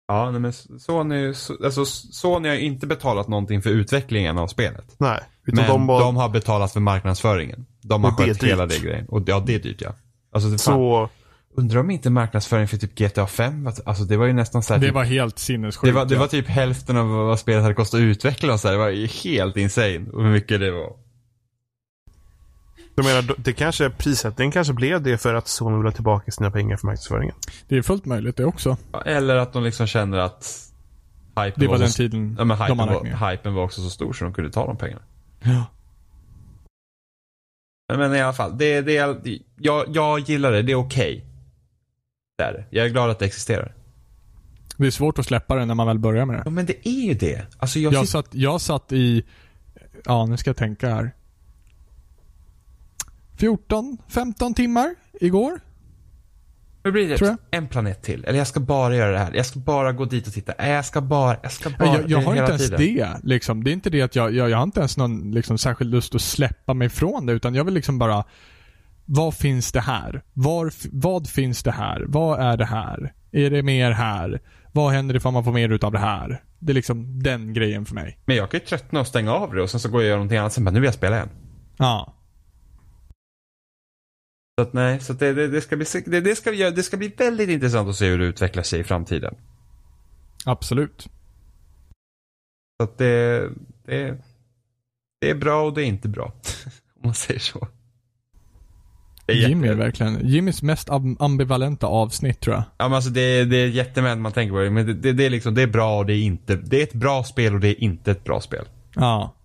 Ja, nej, men Sony, alltså, Sony har ju inte betalat någonting för utvecklingen av spelet. Nej. Utan Men de, de, var, har betalat för marknadsföringen. De har skött hela det grejen. Och ja, det är dyrt ja. Alltså, det fan, så... undrar om inte marknadsföring för typ GTA 5, att- alltså det var ju nästan så här, Det typ, var helt sinnessjukt. det, var, det ja. var typ hälften av vad spelet hade kostat att utveckla och så här. Det var ju helt insane och hur mycket det var. Jag menar, det kanske, prissättningen kanske blev det för att Sony vill ha tillbaka sina pengar för marknadsföringen. Det är fullt möjligt det också. Eller att de liksom känner att hypen Det var så, den tiden ja, men hypen, de var, hypen var också så stor så de kunde ta de pengarna. Ja. Men, i alla fall, det, det, är- jag, jag gillar det. Det är okej. Det är det. Jag är glad att det existerar. Det är svårt att släppa det när man väl börjar med det. Ja, men det är ju det. Alltså jag, Jag satt, jag satt i, ja nu ska jag tänka här. 14, 15 timmar igår. Hur blir det? tror jag. En planet till. Eller jag ska bara göra det här. Jag ska bara gå dit och titta. Nej, Jag ska bara, jag ska bara. Ja, jag, jag har inte ens tiden. det. Liksom. Det är inte det att jag, jag, jag har inte ens någon liksom, särskild lust att släppa mig från det. Utan jag vill liksom bara, vad finns det här? Var, vad finns det här? Vad är det här? Är det mer här? Vad händer ifall man får mer utav det här? Det är liksom den grejen för mig. Men jag kan ju tröttna och stänga av det och sen så går jag och gör någonting annat. Sen bara, nu vill jag spela igen. Ja. Så att nej, så det, det, det, ska bli, det, det, ska, det ska bli väldigt intressant att se hur det utvecklar sig i framtiden. Absolut. Så att det, det, det är bra och det är inte bra. Om man säger så. Är Jimmy är verkligen, Jimmys mest am- ambivalenta avsnitt tror jag. Ja men alltså det, det är jättemänt man tänker på det. Men det, det, det är liksom, det är bra och det är inte. Det är ett bra spel och det är inte ett bra spel. Ja.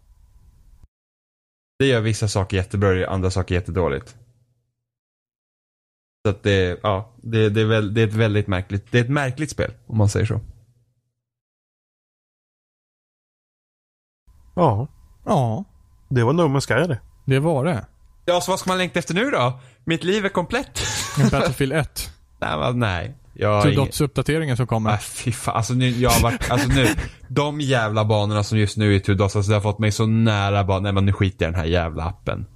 Det gör vissa saker jättebra och andra saker jättedåligt. Så att det, ja, det, det, är väl, det är ett väldigt märkligt, det är ett märkligt spel. Om man säger så. Ja, Ja, det var No Man's Sky det. det var det. Ja, så vad ska man längta efter nu då? Mitt liv är komplett. Battlefield 1. nej, men, nej. Jag har Till ingen... Dots-uppdateringen som kommer. Nej, fy fan. Alltså nu, jag har varit, alltså nu, de jävla banorna som just nu är i Two Dots, alltså det har fått mig så nära bara, nej men nu skiter jag i den här jävla appen.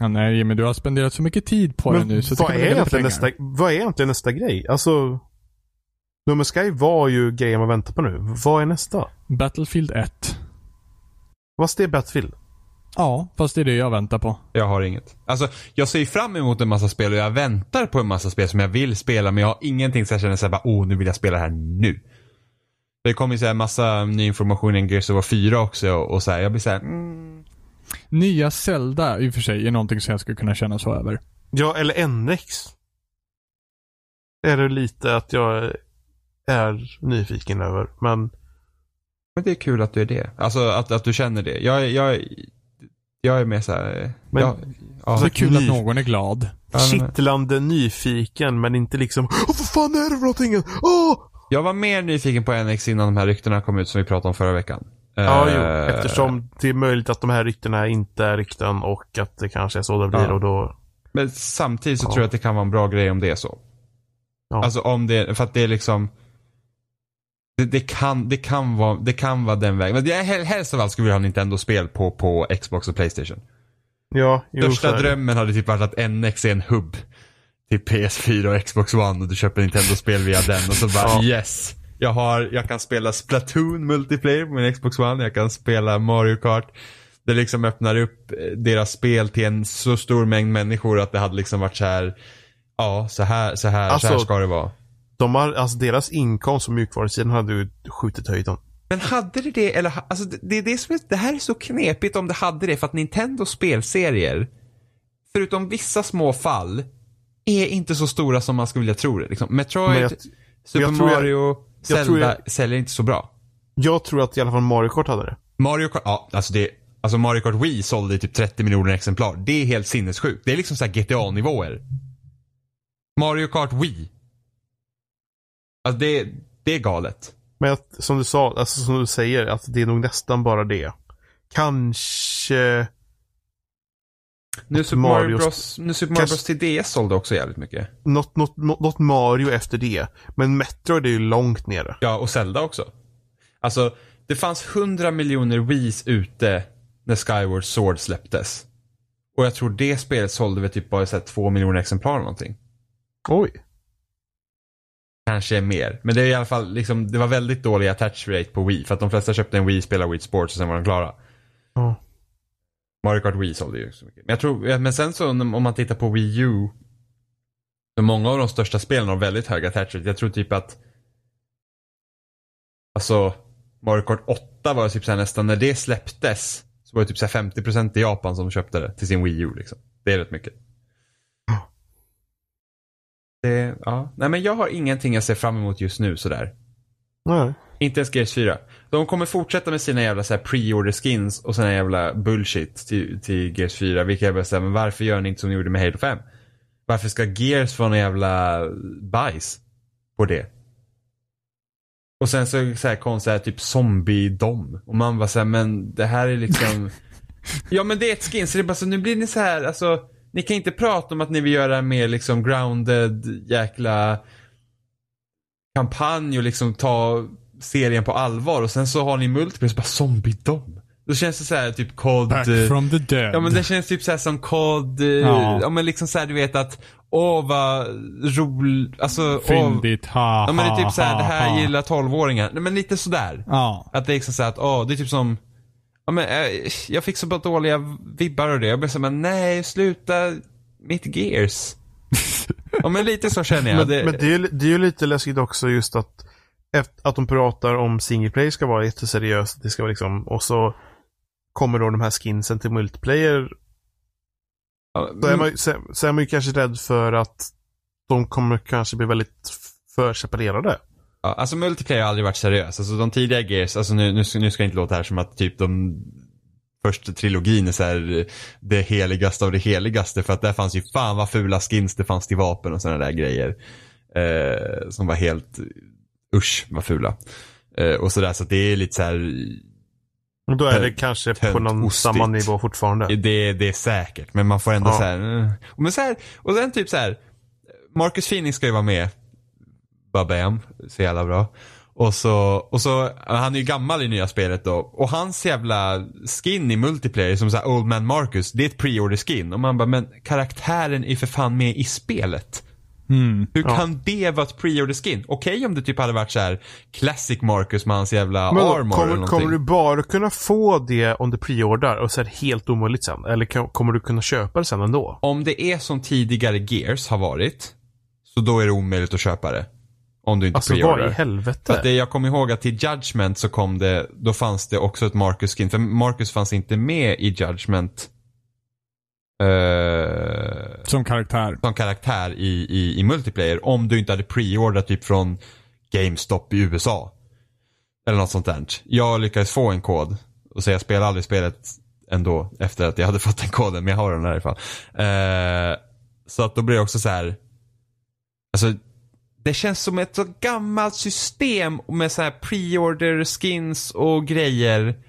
Ja, nej Jimmy, du har spenderat så mycket tid på det Men nu så det vad är, egentligen nästa, vad är egentligen nästa grej? Alltså, No Man's Sky var ju grejen man väntar på nu. Vad är nästa? Battlefield 1. Vad är Battlefield? Ja, fast det är det jag väntar på. Jag har inget. Alltså, jag ser fram emot en massa spel och jag väntar på en massa spel som jag vill spela men jag har ingenting så jag känner såhär bara, oh nu vill jag spela det här nu. Det kommer ju såhär massa ny information i Gears of War 4 också och, och så här, jag blir såhär, mm. Nya Zelda i och för sig är någonting som jag skulle kunna känna så över. Ja, eller NX. Är det lite att jag är nyfiken över. Men Men det är kul att du är det. Alltså att, att du känner det. Jag, jag, jag är mer såhär, Men- ja, ja, Så det är kul ny- att någon är glad. Kittlande nyfiken men inte liksom Åh vad fan är det för någonting? Åh! Jag var mer nyfiken på NX innan de här ryktena kom ut som vi pratade om förra veckan. Ja, jo. Eh, Eftersom det är möjligt att de här ryktena inte är rykten och att det kanske är så det blir Ja. och då... Men samtidigt så Ja. tror jag att det kan vara en bra grej om det är så. Ja. Alltså om det, för att det är liksom det, det, kan, det, kan vara, det kan vara den vägen. Men jag, hel- helst av allt skulle vi ha Nintendo-spel på, på Xbox och Playstation. Ja, jo, Största drömmen hade typ varit att NX är en hubb till PS4 och Xbox One och du köper Nintendo-spel via den och så bara Ja. yes. Jag, har, jag kan spela Splatoon multiplayer på min Xbox One, jag kan spela Mario Kart Det liksom öppnar upp eh, deras spel till en så stor mängd människor att det hade liksom varit så här. Ja, så här, så här, så Alltså- här ska det vara. De har, alltså deras inkomst på mjukvarusidan hade ju skjutit höjden. Men hade det det, eller alltså det, det är det som är, det här är så knepigt om det hade det för att Nintendos spelserier, förutom vissa små fall, är inte så stora som man skulle vilja tro det. Liksom. Metroid, jag- Super Mario, Tror jag- säljer inte så bra. Jag tror att i alla fall Mario Kart hade det. Mario Kart, ja alltså det, alltså Mario Kart Wii sålde i typ 30 miljoner exemplar. Det är helt sinnessjukt. Det är liksom såhär GTA-nivåer. Mario Kart Wii. Alltså det, det är galet. Men att, som du sa, alltså som du säger, att det är nog nästan bara det. Kanske... Nu Super Mario- Mario Bros, nu Super Mario Bros till DS sålde också jävligt mycket. Något, något, något, Mario efter det. Men Metroid är ju långt nere. Ja, och Zelda också. Alltså, det fanns 100 miljoner Wiis ute när Skyward Sword släpptes. Och jag tror det spelet sålde väl typ bara så här, 2 miljoner exemplar eller någonting. Oj. Kanske mer. Men det är i alla fall liksom, det var väldigt dålig attach rate på Wii. För att de flesta köpte en Wii, spelade Wii Sports och sen var de klara. Ja. Mario Kart Wii sålde ju så mycket. Men jag tror, men sen så om man tittar på Wii U. Så många av de största spelen har väldigt hög attach rate. Jag tror typ att Alltså Mario Kart 8 var typ så här nästan, när det släpptes så var det typ så här 50% i Japan som köpte det till sin Wii U liksom. Det är rätt mycket. Det, ja. Nej men jag har ingenting jag ser fram emot just nu sådär. Nej. Inte ens Gears 4. De kommer fortsätta med sina jävla så här pre-order skins och såna jävla bullshit till, till Gears 4. Vilka jag bara säger, men varför gör ni inte som ni gjorde med Halo 5? Varför ska Gears få någon jävla bajs på det? Och sen så, så här konstiga typ zombie-dom. Och man bara såhär, men det här är liksom... ja men det är ett skin, så det är bara så, nu blir ni så här, alltså. Ni kan inte prata om att ni vill göra mer liksom grounded jäkla kampanj och liksom ta serien på allvar och sen så har ni multiplayer så bara zombie-dom. Då känns det så här typ COD. Back eh, from the dead. Ja men det känns typ så här som COD. eh, Ja. Ja. men liksom så här du vet att, åh vad roligt, alltså. Fyndigt, ha, Ja men det är ha, typ så här, ha, det här ha. gillar 12-åringar. Nej men lite sådär. Ja. Att det är liksom så här att, åh det är typ som, ja men eh, jag fick så bara dåliga vibbar av det. Jag blev så här, men nej sluta mitt gears. ja men lite så känner jag. Men, det, men det, är, det är ju lite läskigt också just att att de pratar om single player ska vara jätteseriöst. Det ska vara liksom, och så kommer då de här skinsen till multiplayer. ja, Då är man, så, så är man ju kanske rädd för att de kommer kanske bli väldigt för separerade. Ja, alltså multiplayer har aldrig varit seriös. Alltså de tidiga Gears, alltså nu, nu, ska, nu ska jag inte låta här som att typ de första trilogin är så här eh, det heligaste av det heligaste. För att där fanns ju fan vad fula skins det fanns till vapen och sådana där grejer. Eh, som var helt, usch vad fula. Eh, och sådär, så det är lite så här då är det kanske på någon ostigt. samma nivå fortfarande. Det, det är säkert, men man får ändå Ja. så här, eh. men så här, och sen typ så här. Marcus Phoenix ska ju vara med. Babam, så jävla bra. Och så, och så, han är ju gammal i nya spelet då. Och hans jävla skin i multiplayer som så här Old Man Marcus, det är ett pre-order skin. Och man bara, men karaktären är för fan med i spelet. Mm. Hur Ja. kan det vara ett pre-order skin? Okej om det typ hade varit så här Classic Marcus med hans jävla Men armor eller kommer, någonting. kommer du bara kunna få det om du preordrar och så är det helt omöjligt sen? Eller kommer du kunna köpa det sen ändå? Om det är som tidigare Gears har varit, så då är det omöjligt att köpa det. Om du inte Alltså vad i. För helvete? att det jag kommer ihåg att till Judgment så kom det, då fanns det också ett Marcus skin. För Marcus fanns inte med i Judgment. Eh, Som karaktär. som karaktär i, i, i multiplayer. Om du inte hade preordrat typ från GameStop i USA. Eller något sånt där. Jag lyckades få en kod. Och så jag spelade aldrig spelet ändå efter att jag hade fått den koden. Men jag har den där i alla fall. Eh, så att då blir det också så här. Alltså det känns som ett så gammalt system med så här pre-order skins och grejer.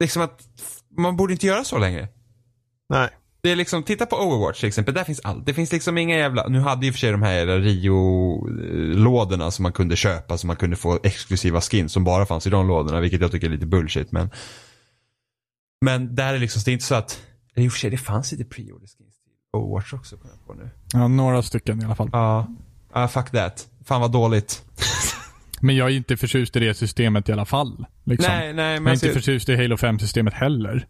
Liksom att man borde inte göra så längre. Nej. Det är liksom, titta på Overwatch till exempel. Där finns allt. Det finns liksom inga jävla, nu hade ju för sig de här Rio-lådorna som man kunde köpa så man kunde få exklusiva skins som bara fanns i de lådorna. Vilket jag tycker är lite bullshit men. Men där är liksom, det är inte så att, i och för sig det fanns lite pre-order skins till Overwatch också på nu. Ja, några stycken i alla fall. Ja, ah, fuck that. Fan vad dåligt. Men jag är inte förtjust i det systemet i alla fall. Liksom. Nej, nej, jag är men inte alltså, förtjust i Halo 5-systemet heller.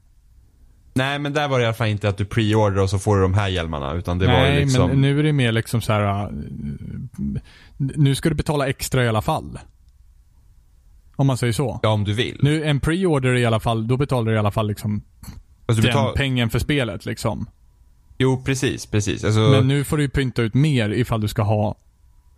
nej, men där var det i alla fall inte att du preordrar och så får du de här hjälmarna. Utan det var Nej, liksom... men nu är det mer liksom så här. äh, Nu ska du betala extra i alla fall. Om man säger så. Ja, om du vill. Nu, en pre-order i alla fall, då betalar du i alla fall liksom Alltså, den betal... pengen för spelet liksom. Jo, precis, precis. Alltså, Men nu får du ju pynta ut mer ifall du ska ha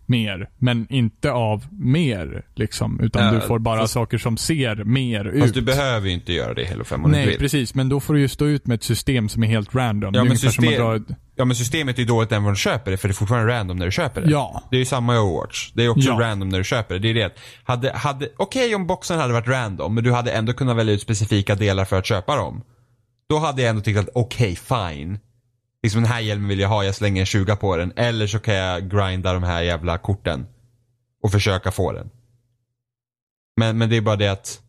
mer. Men inte av mer liksom. Utan Ja, du får bara fast- saker som ser mer ut. fast du behöver ju inte göra det i Halo 5 om du Nej, vill. precis. Men då får du ju stå ut med ett system som är helt random. är men system- dra ett... Ja, men systemet är ju dåligt även när du köper det, för det är fortfarande random när du köper det. Ja. Det är ju samma i Overwatch. Det är också Ja. random när du köper det. Det är det hade, hade, okej om boxen hade varit random, men du hade ändå kunnat välja ut specifika delar för att köpa dem. Då hade jag ändå tyckt att okej, fine. Liksom den här hjälmen vill jag ha, jag slänger en 20 på den. Eller så kan jag grinda de här jävla korten. Och försöka få den. Men, men det är bara det att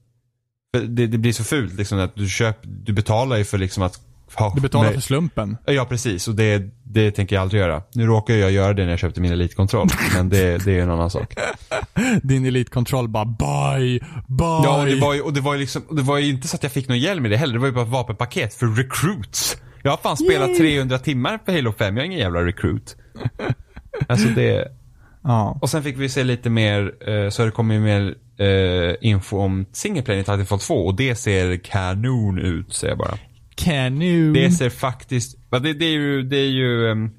det, det blir så fult liksom att du köper, du betalar ju för liksom att ha Du betalar med- för slumpen. Ja precis och det, det tänker jag aldrig göra. Nu råkar jag göra det när jag köpte min elitkontroll. men det, det är en annan sak. Din Elite Control bara buy, buy. Ja och det var ju, och det var ju liksom, det var ju inte så att jag fick någon hjälm i det heller. Det var ju bara ett vapenpaket för recruits. Jag har fan spelat Yay. 300 timmar för Halo 5. Jag är ingen jävla recruit. Alltså det, Ja. och sen fick vi se lite mer, eh, så har det kommit mer eh, info om single player i Titanfall 2 och det ser kanon ut säger jag bara. Canoe. Det ser faktiskt, det, det är ju, det är ju um,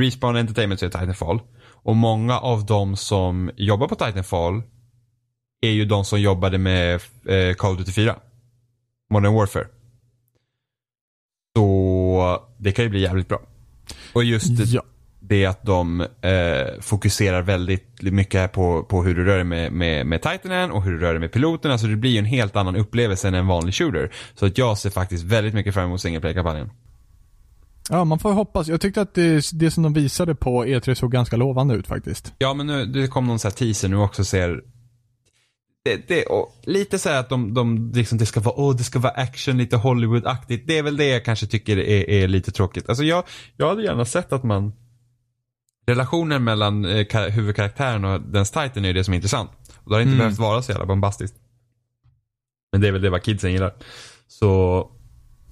Respawn Entertainment som är Titanfall. Och många av de som jobbar på Titanfall är ju de som jobbade med eh, Call of Duty 4. Modern Warfare. Så det kan ju bli jävligt bra. Och just det, Ja. det att de eh, fokuserar väldigt mycket på, på hur du rör dig med, med, med Titanen och hur du rör dig med piloten. Alltså det blir ju en helt annan upplevelse än en vanlig shooter. Så att jag ser faktiskt väldigt mycket fram emot single play-kampanjen. ja, man får hoppas. Jag tyckte att det, det som de visade på E3 såg ganska lovande ut faktiskt. Ja men nu, det kom någon sån här teaser nu också ser det, det, och lite så här att de, de liksom, det ska vara, åh, det ska vara action, lite Hollywood-aktigt. Det är väl det jag kanske tycker är, är lite tråkigt. Alltså jag, jag hade gärna sett att man Relationen mellan eh, kar- huvudkaraktären och dens titan är det som är intressant. Och det har inte Mm. behövt vara så jävla bombastiskt. Men det är väl det vad kidsen gillar. Så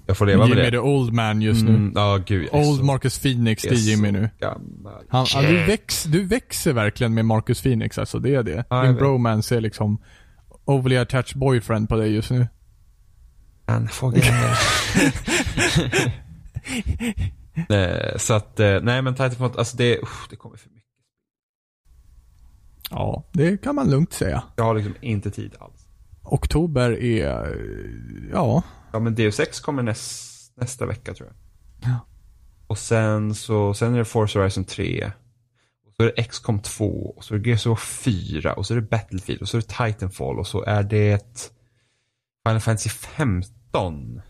jag får leva Jimmy med det. the old man just nu. Mm, Ja, gud. Old så- Marcus Phoenix, det är Jimmy nu. gammal. Han, ja, du, väx, du växer verkligen med Marcus Phoenix alltså, det är det. Din bromance är liksom overly attached boyfriend på dig just nu. Han får grejer. Eh, Så att, eh, nej men Titanfall, alltså det, usch, det kommer för mycket. Ja, det kan man lugnt säga. Jag har liksom inte tid alls. Oktober är, ja, Ja men Deus 6 kommer näs, nästa vecka tror jag. Ja. Och sen så, sen är det Forza Horizon 3. Så är det XCOM 2. Och så är det Gears of War 4. Och så är det Battlefield. Och så är det Titanfall. Och så är det Final Fantasy 15.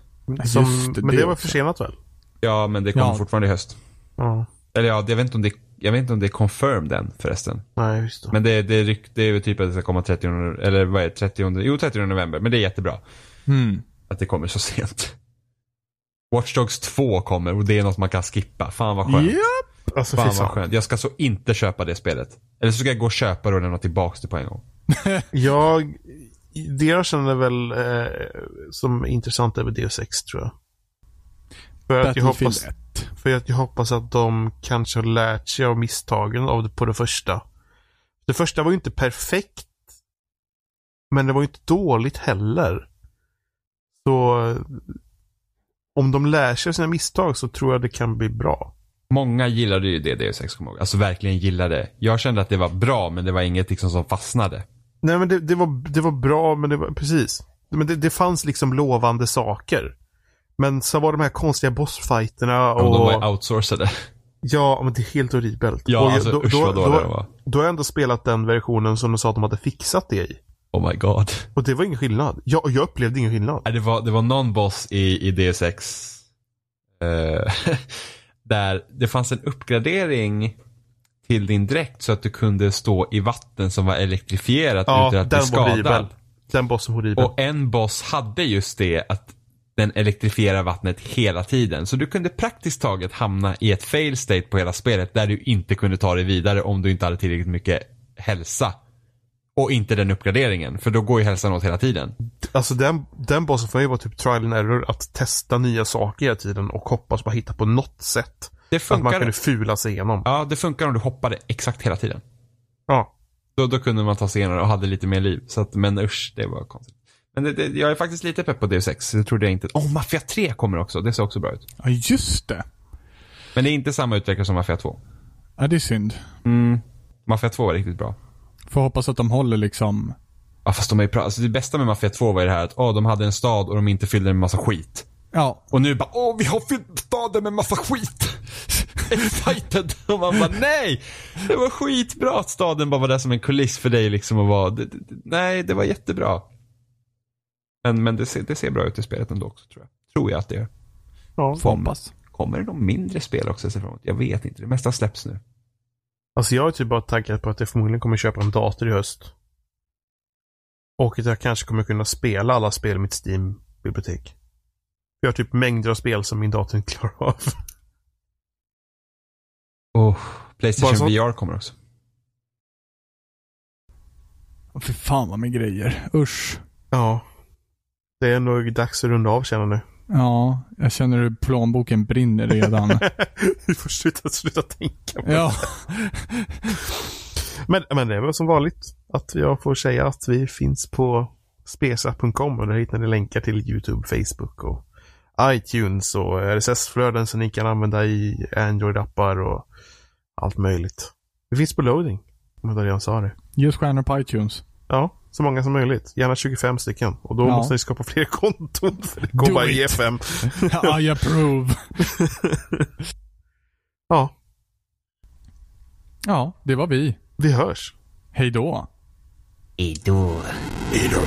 Som, just det, men det, var försenat väl? Ja men det kommer Ja. fortfarande i höst. Ja. Eller ja, jag vet inte om det, jag vet inte om det är confirmed än förresten. Nej, just det. Men det, det, är ryk- det är typ att det ska komma 30, eller vad är det, 30, jo 30 november. Men det är jättebra mm. att det kommer så sent. Watch Dogs 2 kommer och det är något man kan skippa. Fan vad skönt. Alltså Fan vad skönt. Jag ska så inte köpa det spelet. Eller så ska jag gå och köpa det och lämna tillbaks det på en gång. Jag, det jag känner väl eh, som är intressant över DO6 tror jag. För att, jag hoppas, 1. för att jag hoppas att de kanske har lärt sig av misstagen av det, på det första. Det första var ju inte perfekt. Men det var ju inte dåligt heller. Så eh, om de lär sig av sina misstag så tror jag det kan bli bra. Många gillade ju det Deus Ex kommer. Alltså verkligen gillade. Jag kände att det var bra men det var inget liksom som fastnade. Nej men det, det, var, det var bra, men det var precis. Men det, det fanns liksom lovande saker. Men så var de här konstiga bossfighterna och... de var outsourcade. Ja, men det är helt horribelt. Ja, och alltså usch vad dåliga de var. då har jag ändå spelat den versionen som de sa att de hade fixat det i. Oh my god. Och det var ingen skillnad. Jag, jag upplevde ingen skillnad. Nej, Det var, det var någon boss i, i Deus Ex. där det fanns en uppgradering till din dräkt så att du kunde stå i vatten som var elektrifierat Ja, utan att bli skadad. Den bossen horribel. Och en boss hade just det att den elektrifierar vattnet hela tiden. Så du kunde praktiskt taget hamna i ett fail state på hela spelet där du inte kunde ta dig vidare om du inte hade tillräckligt mycket hälsa. Och inte den uppgraderingen, för då går ju hälsan åt hela tiden. Alltså den, den bossen för mig var typ trial and error. Att testa nya saker hela tiden och hoppas bara hitta på något sätt. Det Att man funkar, kunde fula sig igenom. ja, det funkar om du hoppade exakt hela tiden. Ja. Då, då kunde man ta sig igenom och hade lite mer liv. Så att, men usch, det var konstigt. Men det, det, jag är faktiskt lite pepp på Deus Ex. Jag trodde jag inte. Åh, oh, Mafia 3 kommer också. Det ser också bra ut. Ja, just det. Men det är inte samma utvecklare som Mafia 2. Ja, det är synd. Mm. Mafia 2 var riktigt bra. Får hoppas att de håller liksom... Ja, fast de är ju bra. Alltså, det bästa med Mafia 2 var ju det här att åh, de hade en stad och de inte fyllde den med massa skit. Ja, Och nu bara, åh, vi har fyllt staden med massa skit. Excited. Och man bara, nej! Det var skitbra att staden bara var där som en kuliss för dig liksom och var, det, det, nej, det var jättebra. Men, men det, ser, det ser bra ut i spelet ändå också tror jag. Tror jag att det gör. ja. får hoppas. Kommer det någon mindre spel också jag ser fram emot? Jag vet inte. Det mesta släpps nu. Alltså jag är typ bara taggad på att jag förmodligen kommer köpa en dator i höst. Och att jag kanske kommer kunna spela alla spel i mitt Steam-bibliotek. Jag har typ mängder av spel som min dator inte klarar av. Oh, Playstation så- VR kommer också. Åh, fy fan vad med grejer. Usch. Ja. Det är nog dags att runda av känner nu. Ja, jag känner hur plånboken brinner redan. Vi får sluta, sluta tänka på det. ja. Men, men det är väl som vanligt att jag får säga att vi finns på spesa.com och där hittar ni länkar till YouTube, Facebook och iTunes och RSS-flöden som ni kan använda i Android-appar och allt möjligt. Vi finns på loading, om jag redan sa det. Ge oss stjärnor på iTunes. Ja, så många som möjligt. Gärna 25 stycken. Och då Ja. måste ni skapa fler konton för det går Do bara it. fem. I approve. Ja, Ja, det var vi. vi hörs. Hej då. Hejdå. Hejdå.